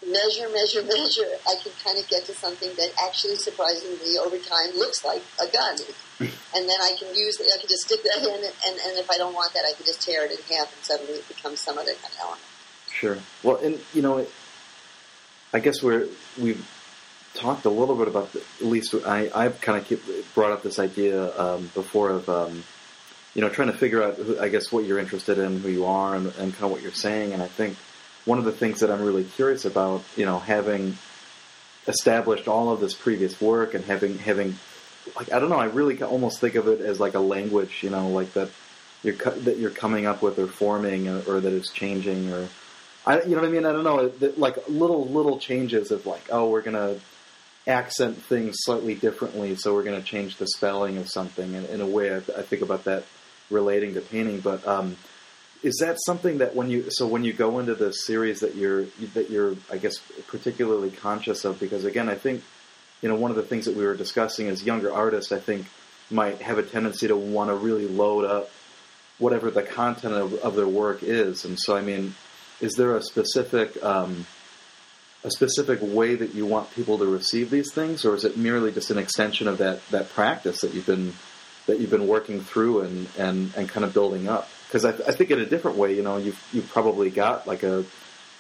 measure, measure, measure, I can kind of get to something that actually, surprisingly, over time, looks like a gun. and then I can use it. I can just stick that in, and, and if I don't want that, I can just tear it in half, and suddenly it becomes some other kind of element. Sure. Well, and you know, I guess we're we've talked a little bit about, the, at least I, I've kind of brought up this idea um, before of, um, you know, trying to figure out, who, I guess, what you're interested in, who you are, and, and kind of what you're saying. And I think one of the things that I'm really curious about, you know, having established all of this previous work and having having, like, I don't know, I really almost think of it as like a language, you know, like that you're that you're coming up with or forming or, or that it's changing or. I, you know what I mean? I don't know, like little little changes of like, oh, we're gonna accent things slightly differently, so we're going to change the spelling of something. And in a way, I, I think about that relating to painting. But um, is that something that when you so when you go into the series that you're that you're I guess particularly conscious of? Because again, I think you know one of the things that we were discussing as younger artists, I think might have a tendency to want to really load up whatever the content of, of their work is. And so, I mean, is there a specific um, a specific way that you want people to receive these things, or is it merely just an extension of that that practice that you've been that you've been working through and and, and kind of building up? Because I, I think in a different way, you know, you've you've probably got like a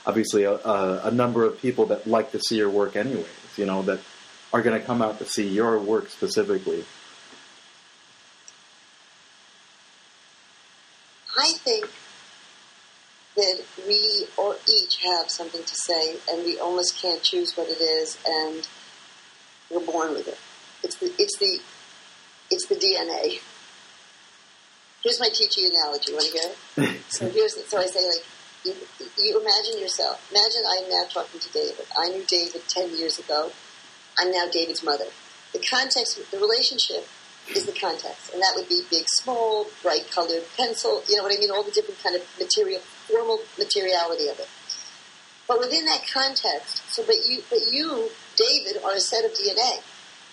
obviously a, a, a number of people that like to see your work anyways, you know, that are going to come out to see your work specifically. I think that we or each have something to say, and we almost can't choose what it is, and we're born with it. It's the it's the it's the DNA. Here's my teaching analogy. Want to hear it? so here's so I say like you, you imagine yourself. Imagine I'm now talking to David. I knew David ten years ago. I'm now David's mother. The context, the relationship is the context, and that would be big, small, bright colored pencil. You know what I mean? All the different kind of material, formal materiality of it. But within that context, so but you, but you, David, are a set of DNA.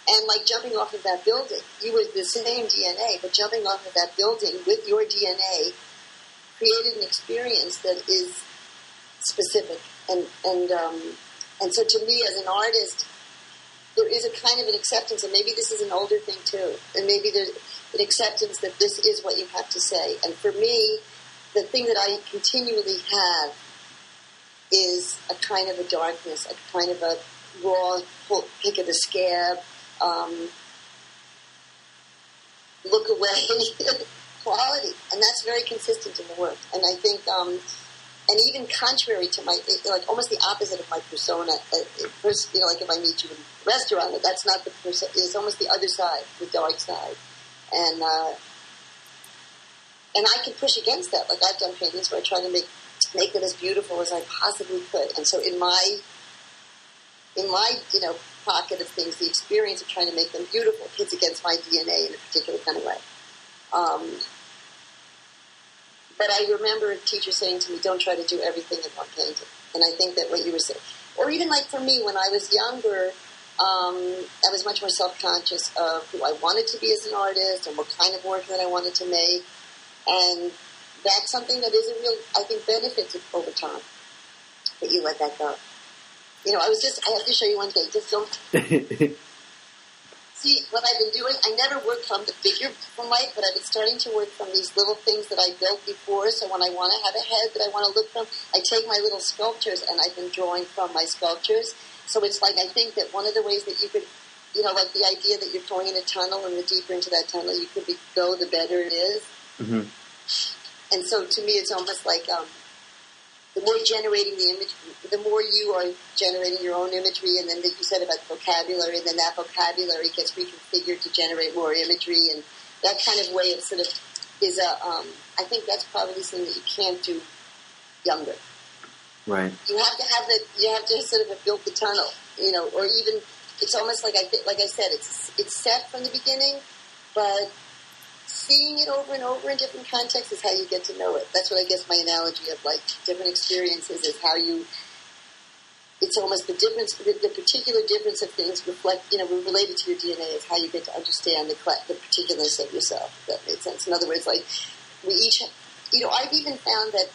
And like jumping off of that building, you were the same DNA, but jumping off of that building with your DNA created an experience that is specific. And and um, and so to me, as an artist, there is a kind of an acceptance, and maybe this is an older thing too, and maybe there's an acceptance that this is what you have to say. And for me, the thing that I continually have is a kind of a darkness, a kind of a raw pick of the scab, um, look away quality, and that's very consistent in the work. And I think, um, and even contrary to my, like almost the opposite of my persona. First, you know, like if I meet you in a restaurant, that's not the person. It's almost the other side, the dark side, and uh, and I can push against that. Like I've done paintings where I try to make make them as beautiful as I possibly could. And so in my in my you know pocket of things, the experience of trying to make them beautiful hits against my DNA in a particular kind of way. Um, but I remember a teacher saying to me, "Don't try to do everything in one painting." And I think that what you were saying, or even like for me when I was younger, um, I was much more self-conscious of who I wanted to be as an artist and what kind of work that I wanted to make. And that's something that is a real, I think, benefit over time that you let that go. You know, I was just, I have to show you one thing. Just don't. See, what I've been doing, I never worked from the figure from life, but I've been starting to work from these little things that I built before. So when I want to have a head that I want to look from, I take my little sculptures and I've been drawing from my sculptures. So it's like, I think that one of the ways that you could you know, like the idea that you're going in a tunnel, and the deeper into that tunnel you could be, go, the better it is. Mm-hmm. And so to me, it's almost like um, the more generating the image, the more you are generating your own imagery, and then that you said about vocabulary, and then that vocabulary gets reconfigured to generate more imagery, and that kind of way of sort of is a. Um, I think that's probably something that you can't do younger. Right. You have to have the. You have to sort of have built the tunnel, you know, or even it's almost like I like I said, it's it's set from the beginning, but seeing it over and over in different contexts is how you get to know it. That's what I guess my analogy of like different experiences is how you. It's almost the difference, the, the particular difference of things reflect, you know, related to your DNA is how you get to understand the, the particulars of yourself. If that makes sense. In other words, like we each, you know, I've even found that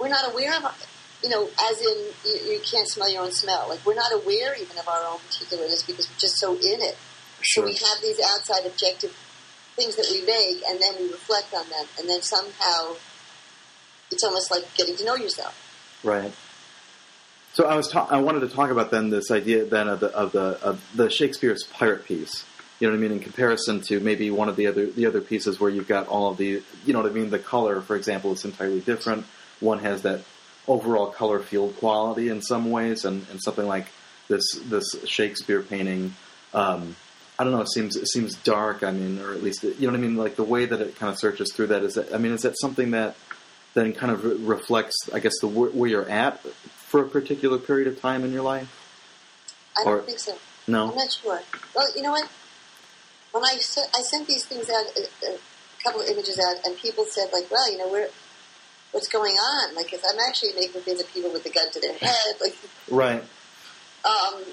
we're not aware of, you know, as in you, you can't smell your own smell. Like we're not aware even of our own particularness because we're just so in it. Sure. So we have these outside objective things that we make, and then we reflect on them, and then somehow it's almost like getting to know yourself. Right. So I was ta- I wanted to talk about then this idea then of the of the of the Shakespeare's pirate piece. You know what I mean? In comparison to maybe one of the other the other pieces where you've got all of the you know what I mean. The color, for example, is entirely different. One has that overall color field quality in some ways, and, and something like this this Shakespeare painting um, I don't know. It seems it seems dark. I mean, or at least you know what I mean. Like the way that it kind of searches through that is. That, I mean, is that something that then kind of re- reflects, I guess, the where you're at for a particular period of time in your life? I don't or, think so. No, I'm not sure. Well, you know what? When I sent, I sent these things out, a, a couple of images out, and people said like, "Well, you know, we're what's going on?" Like, if I'm actually making things of people with the gun to their head, like right. Um,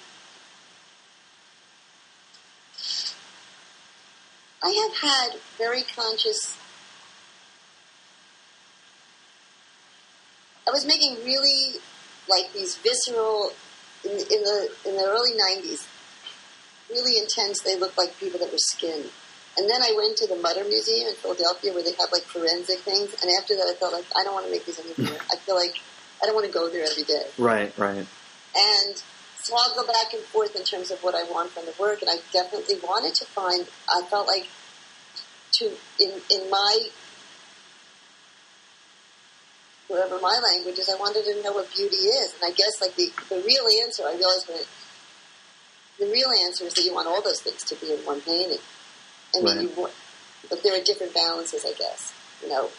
I have had very conscious. I was making really like these visceral in, in the in the early '90s, really intense. They looked like people that were skinned. And then I went to the Mutter Museum in Philadelphia where they have like forensic things. And after that, I felt like I don't want to make these anymore. I feel like I don't want to go there every day. Right, right. And so I'll go back and forth in terms of what I want from the work, and I definitely wanted to find. I felt like to in in my whatever my language is, I wanted to know what beauty is, and I guess like the the real answer, I realized when it, the real answer is that you want all those things to be in one painting. Mean, right. you, but there are different balances, I guess. You know,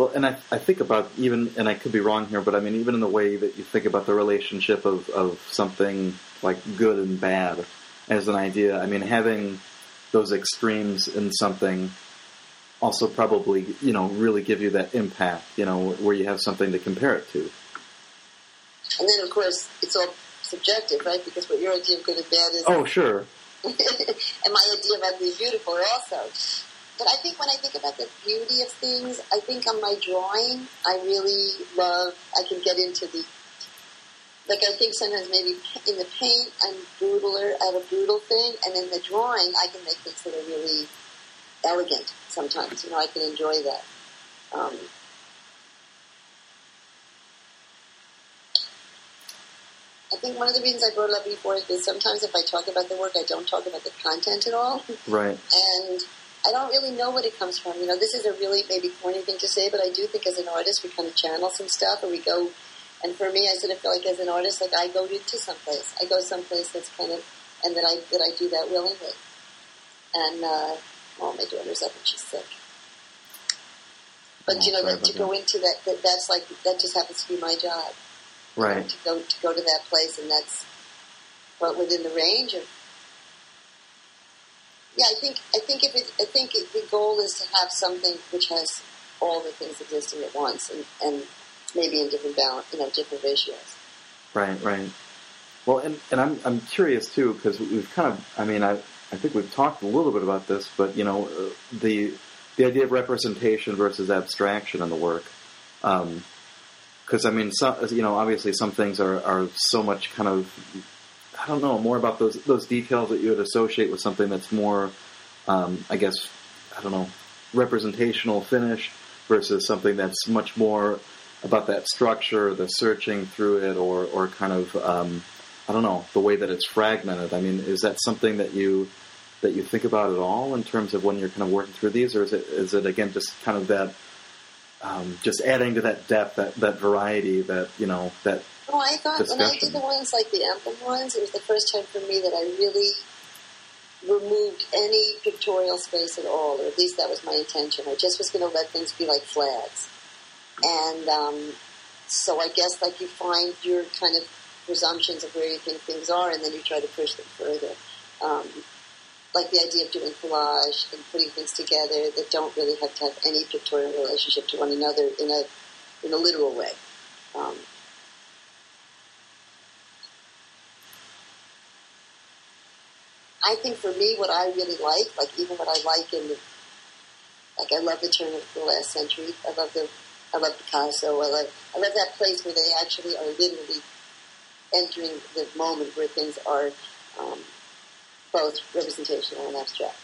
well, and I, I think about even, and I could be wrong here, but I mean, even in the way that you think about the relationship of, of something like good and bad as an idea, I mean, having those extremes in something also probably you know really give you that impact. You know, where you have something to compare it to. And then, of course, it's all subjective, right? Because what your idea of good and bad is. Oh, sure. and my idea of ugly and beautiful also. But I think when I think about the beauty of things, I think on my drawing, I really love, I can get into the, like I think sometimes maybe in the paint, I'm brutaler, I have a brutal thing, and in the drawing, I can make things that are really elegant sometimes. You know, I can enjoy that. Um, I think one of the reasons I brought it up before is because sometimes if I talk about the work, I don't talk about the content at all. Right. And I don't really know what it comes from. You know, this is a really maybe corny thing to say, but I do think as an artist, we kind of channel some stuff, or we go. And for me, I sort of feel like as an artist, like I go into someplace. I go someplace that's kind of, and that I that I do that willingly. And uh, well, my daughter's up and she's sick. But Oh, you know, that, to go into that, that, that's like that just happens to be my job Right. to go to go to that place, and that's but within the range of. Yeah, I think I think if it, I think the goal is to have something which has all the things existing at once, and, and maybe in different balance, you know, different ratios. Right, right. Well, and, and I'm I'm curious too because we've kind of I mean I I think we've talked a little bit about this, but you know uh, the the idea of representation versus abstraction in the work. Because I mean, some, you know, obviously some things are, are so much kind of I don't know more about those those details that you would associate with something that's more, um, I guess, I don't know, representational finish versus something that's much more about that structure, the searching through it, or or kind of um, I don't know the way that it's fragmented. I mean, is that something that you that you think about at all in terms of when you're kind of working through these, or is it is it again just kind of that um, just adding to that depth, that that variety, that you know that No, I thought when I did the ones like the emblem ones, it was the first time for me that I really removed any pictorial space at all, or at least that was my intention. I just was going to let things be like flags. And um, so I guess like you find your kind of presumptions of where you think things are, and then you try to push them further. Um, like the idea of doing collage and putting things together that don't really have to have any pictorial relationship to one another in a in a literal way. Um, I think for me, what I really like, like even what I like in the, like I love the turn of the last century. I love the, I love Picasso. I love, I love that place where they actually are literally entering the moment where things are um, both representational and abstract.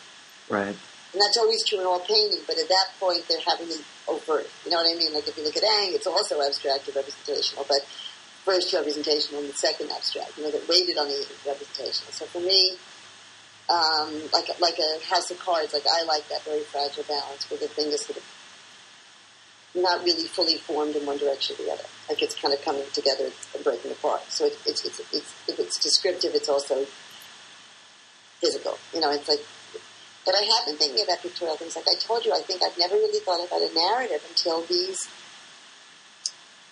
right, And that's always true in all painting, but at that point they're having the overt. You know what I mean? Like if you look at Ingres, it's also abstract or representational, but first representational and the second abstract. You know, that weighted on the representational. So for me, um, like like a house of cards, like I like that very fragile balance where the thing is sort of not really fully formed in one direction or the other. Like it's kind of coming together and breaking apart. So it, it's, it's, it's, if it's descriptive, it's also physical. You know, it's like but I have been thinking about pictorial things. Like I told you, I think I've never really thought about a narrative until these.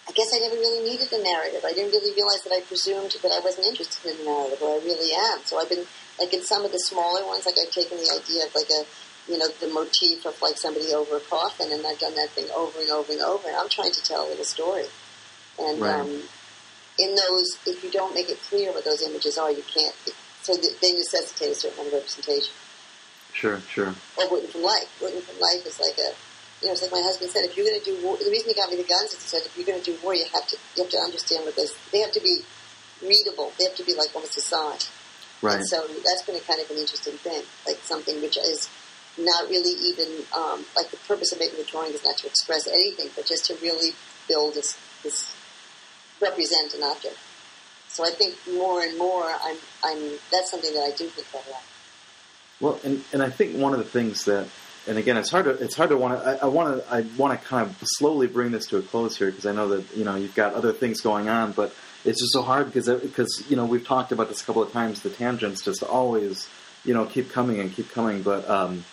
I guess I never really needed a narrative. I didn't really realize that I presumed that I wasn't interested in a narrative, or I really am. So I've been like in some of the smaller ones, like I've taken the idea of like a, you know, the motif of like somebody over a coffin, and I've done that thing over and over and over. And I'm trying to tell a little story, and Right. um, in those, if you don't make it clear what those images are, you can't. So th- they necessitate a certain amount of representation sure, sure, or Written from Life. Written from Life is like a, you know, it's like my husband said, if you're going to do war, the reason he got me the guns is he said, if you're going to do war, you have to, you have to understand what this, they have to be readable. They have to be like almost a sign. Right, And so that's been a kind of an interesting thing, like something which is not really even, um, like the purpose of making the drawing is not to express anything, but just to really build this, this represent an object. So I think more and more, I'm, I'm, that's something that I do think about a lot. Well, and, and I think one of the things that, and again, it's hard to it's hard to want to. I, I want to I want to kind of slowly bring this to a close here because I know that you know you've got other things going on, but it's just so hard because because you know we've talked about this a couple of times. The tangents just always you know keep coming and keep coming. But um,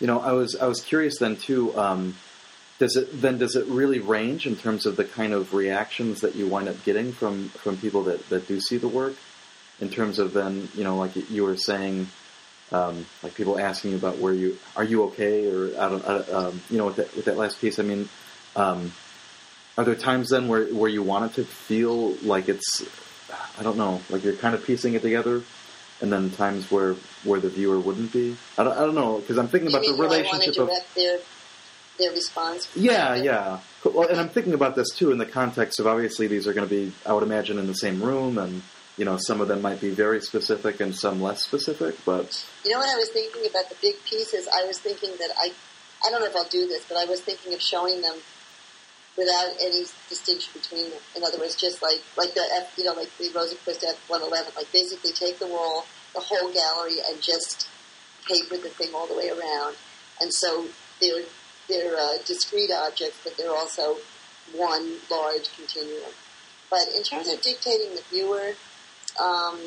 you know, I was I was curious then too. Um, does it then does it really range in terms of the kind of reactions that you wind up getting from from people that that do see the work? In terms of then you know like you were saying um, like people asking you about where you are you okay or I don't uh, um, you know with that with that last piece. I mean, um, are there times then where where you want it to feel like it's I don't know like you're kind of piecing it together, and then times where where the viewer wouldn't be. I don't I don't know because I'm thinking You about the mean, I want relationship of their their response? yeah, yeah. Well, and I'm thinking about this too in the context of obviously these are going to be, I would imagine, in the same room, and you know, some of them might be very specific and some less specific. But You know what I was thinking about the big pieces? I was thinking that I, I don't know if I'll do this, but I was thinking of showing them without any distinction between them. In other words, just like like the F, you know, like the Rosenquist F one eleven, like basically take the wall, the whole gallery, and just paper the thing all the way around. And so they're they're uh, discrete objects, but they're also one large continuum. But in terms of dictating the viewer, um,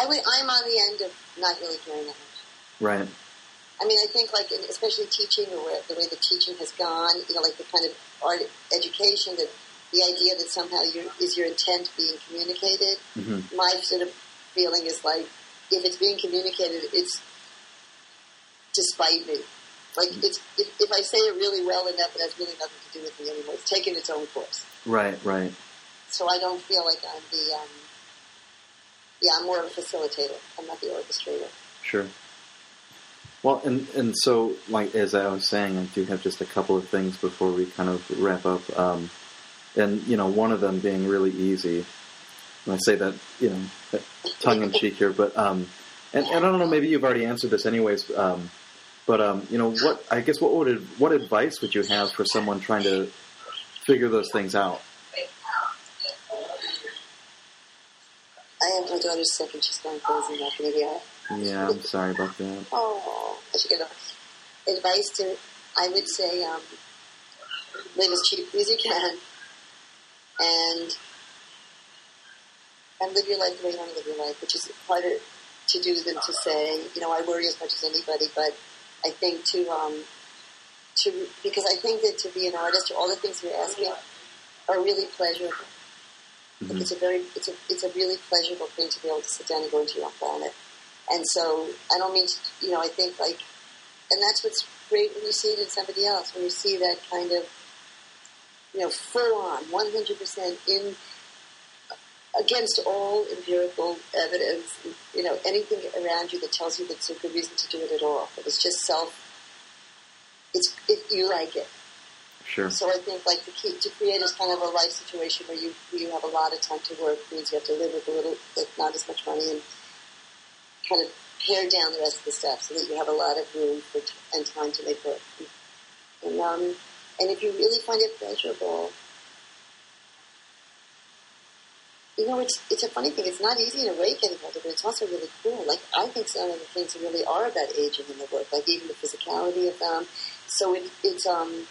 I would, I'm on the end of not really caring that much. right, I mean, I think like, especially teaching or where, the way the teaching has gone, you know, like the kind of art education that the idea that somehow your, is your intent being communicated. hmm My sort of feeling is like, if it's being communicated, it's despite me. Like, it's, if, if I say it really well enough, it has really nothing to do with me anymore. It's taken its own course. right, right. So I don't feel like I'm the, um, yeah, I'm more of a facilitator. I'm not the orchestrator. Sure. Well, and and so like as I was saying, I do have just a couple of things before we kind of wrap up. Um, and you know, one of them being really easy. And I say that you know, tongue in cheek here, but um, and, and I don't know, maybe you've already answered this anyways. Um, but um, you know, what I guess what would what advice would you have for someone trying to figure those things out? I have my daughter's sick and she's going crazy you hear her? Yeah, I'm sorry about that. Oh, I should get advice to. I would say um, live as cheaply as you can, and and live your life the way you want to live your life, which is harder to do than to say. You know, I worry as much as anybody, but I think to um, to because I think that to be an artist, all the things you're asking are really pleasurable. Like Mhm. it's a very, it's a, it's a really pleasurable thing to be able to sit down and go into your own planet. And so, I don't mean to, you know, I think like, and that's what's great when you see it in somebody else, when you see that kind of, you know, full on, 100% in, against all empirical evidence, you know, anything around you that tells you that there's a good reason to do it at all. But it's just self, it's, it, you like it. Sure. So I think like to keep to create is kind of a life situation where you where you have a lot of time to work means you have to live with a little like not as much money and kind of pare down the rest of the stuff so that you have a lot of room for t- and time to make work. And um and if you really find it pleasurable, you know it's it's a funny thing. It's not easy to rake older, but it's also really cool. Like I think some of the things really are about aging in the work, like even the physicality of them. So it, it's um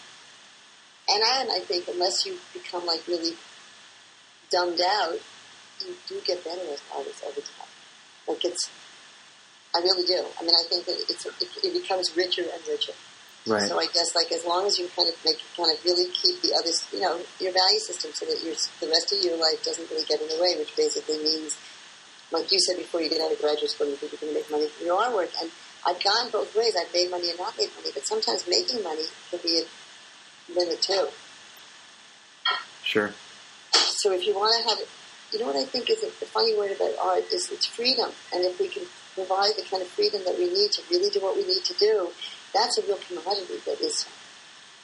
and and I think unless you become like really dumbed out, you do get better as artists over time. Like it's, I really do. I mean, I think that it's it, it becomes richer and richer. Right. So I guess like as long as you kind of make kind of really keep the others, you know, your value system, so that your the rest of your life doesn't really get in the way, which basically means, like you said before, you get out of graduate school, you think you're going to make money from your artwork, and I've gone both ways. I've made money and not made money, but sometimes making money can be a limit too. Sure. So if you want to have you know what I think is a, the funny word about art is it's freedom. And if we can provide the kind of freedom that we need to really do what we need to do, that's a real commodity that is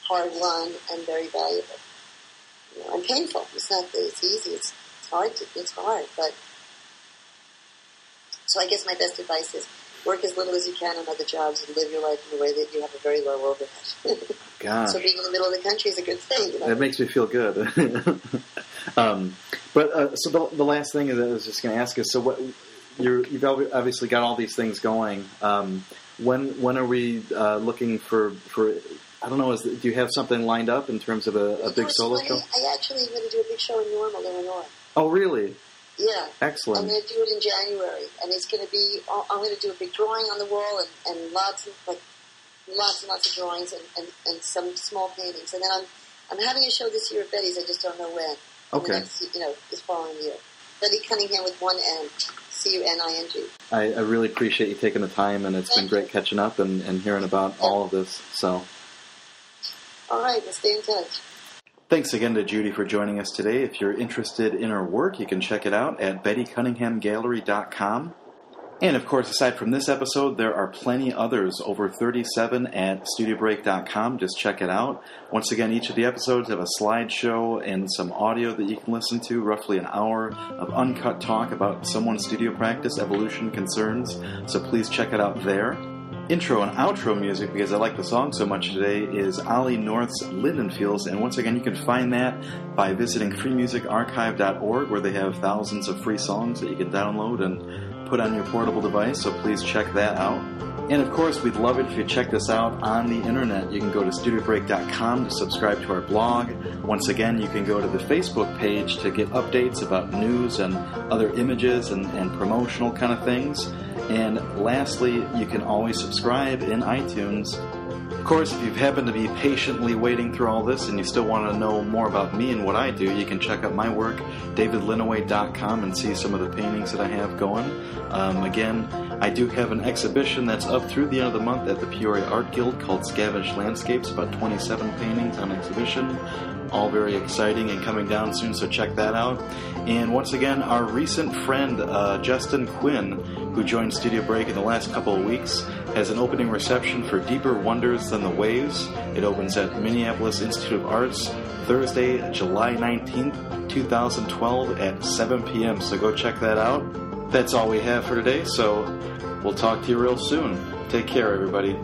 hard won and very valuable. You know, and painful. It's not that it's easy. It's, it's hard. To, it's hard. But so I guess my best advice is work as little as you can on other jobs and live your life in a way that you have a very low overhead. Gosh. so being in the middle of the country is a good thing. You know? That makes me feel good. um, but uh, so the, the last thing that I was just going to ask is, so what you're, you've obviously got all these things going. Um, when when are we uh, looking for for? I don't know. Is do you have something lined up in terms of a, a big solo show? I actually am going to do a big show in Normal, Illinois. Oh, really? Yeah, Excellent. I'm going to do it in January, and it's going to be. I'm going to do a big drawing on the wall and, and lots of like lots and lots of drawings and, and, and some small paintings. And then I'm I'm having a show this year at Betty's. I just don't know when. Okay. next, you know, this following year. Betty Cunningham with one N. C U N I N G. I, I really appreciate you taking the time, and it's Thank been great catching up and, and hearing about all of this. So, All right, we'll stay in touch. thanks again to Judy for joining us today. If you're interested in her work, you can check it out at bettycunninghamgallery.com. And of course, aside from this episode, there are plenty others, over 37 at studiobreak.com. Just check it out. Once again, each of the episodes have a slideshow and some audio that you can listen to, roughly an hour of uncut talk about someone's studio practice, evolution concerns. So please check it out there. Intro and outro music, because I like the song so much today, is Ollie North's Lindenfields. And once again, you can find that by visiting freemusicarchive.org, where they have thousands of free songs that you can download and put on your portable device, so please check that out. And of course, we'd love it if you check this out on the internet. You can go to studiobreak.com to subscribe to our blog. Once again, you can go to the Facebook page to get updates about news and other images and, and promotional kind of things. And lastly, you can always subscribe in iTunes. Of course, if you've happened to be patiently waiting through all this and you still want to know more about me and what I do, you can check out my work, davidlinneweh.com, and see some of the paintings that I have going. Um, again, I do have an exhibition that's up through the end of the month at the Peoria Art Guild called Scavenged Landscapes, about 27 paintings on exhibition. All very exciting and coming down soon, so check that out. And once again, our recent friend, uh, Justin Quinn, who joined Studio Break in the last couple of weeks, has an opening reception for Deeper Wonders Than the Waves. It opens at Minneapolis Institute of Arts Thursday, July 19th, 2012 at 7 p.m. So go check that out. That's all we have for today, so we'll talk to you real soon. Take care, everybody.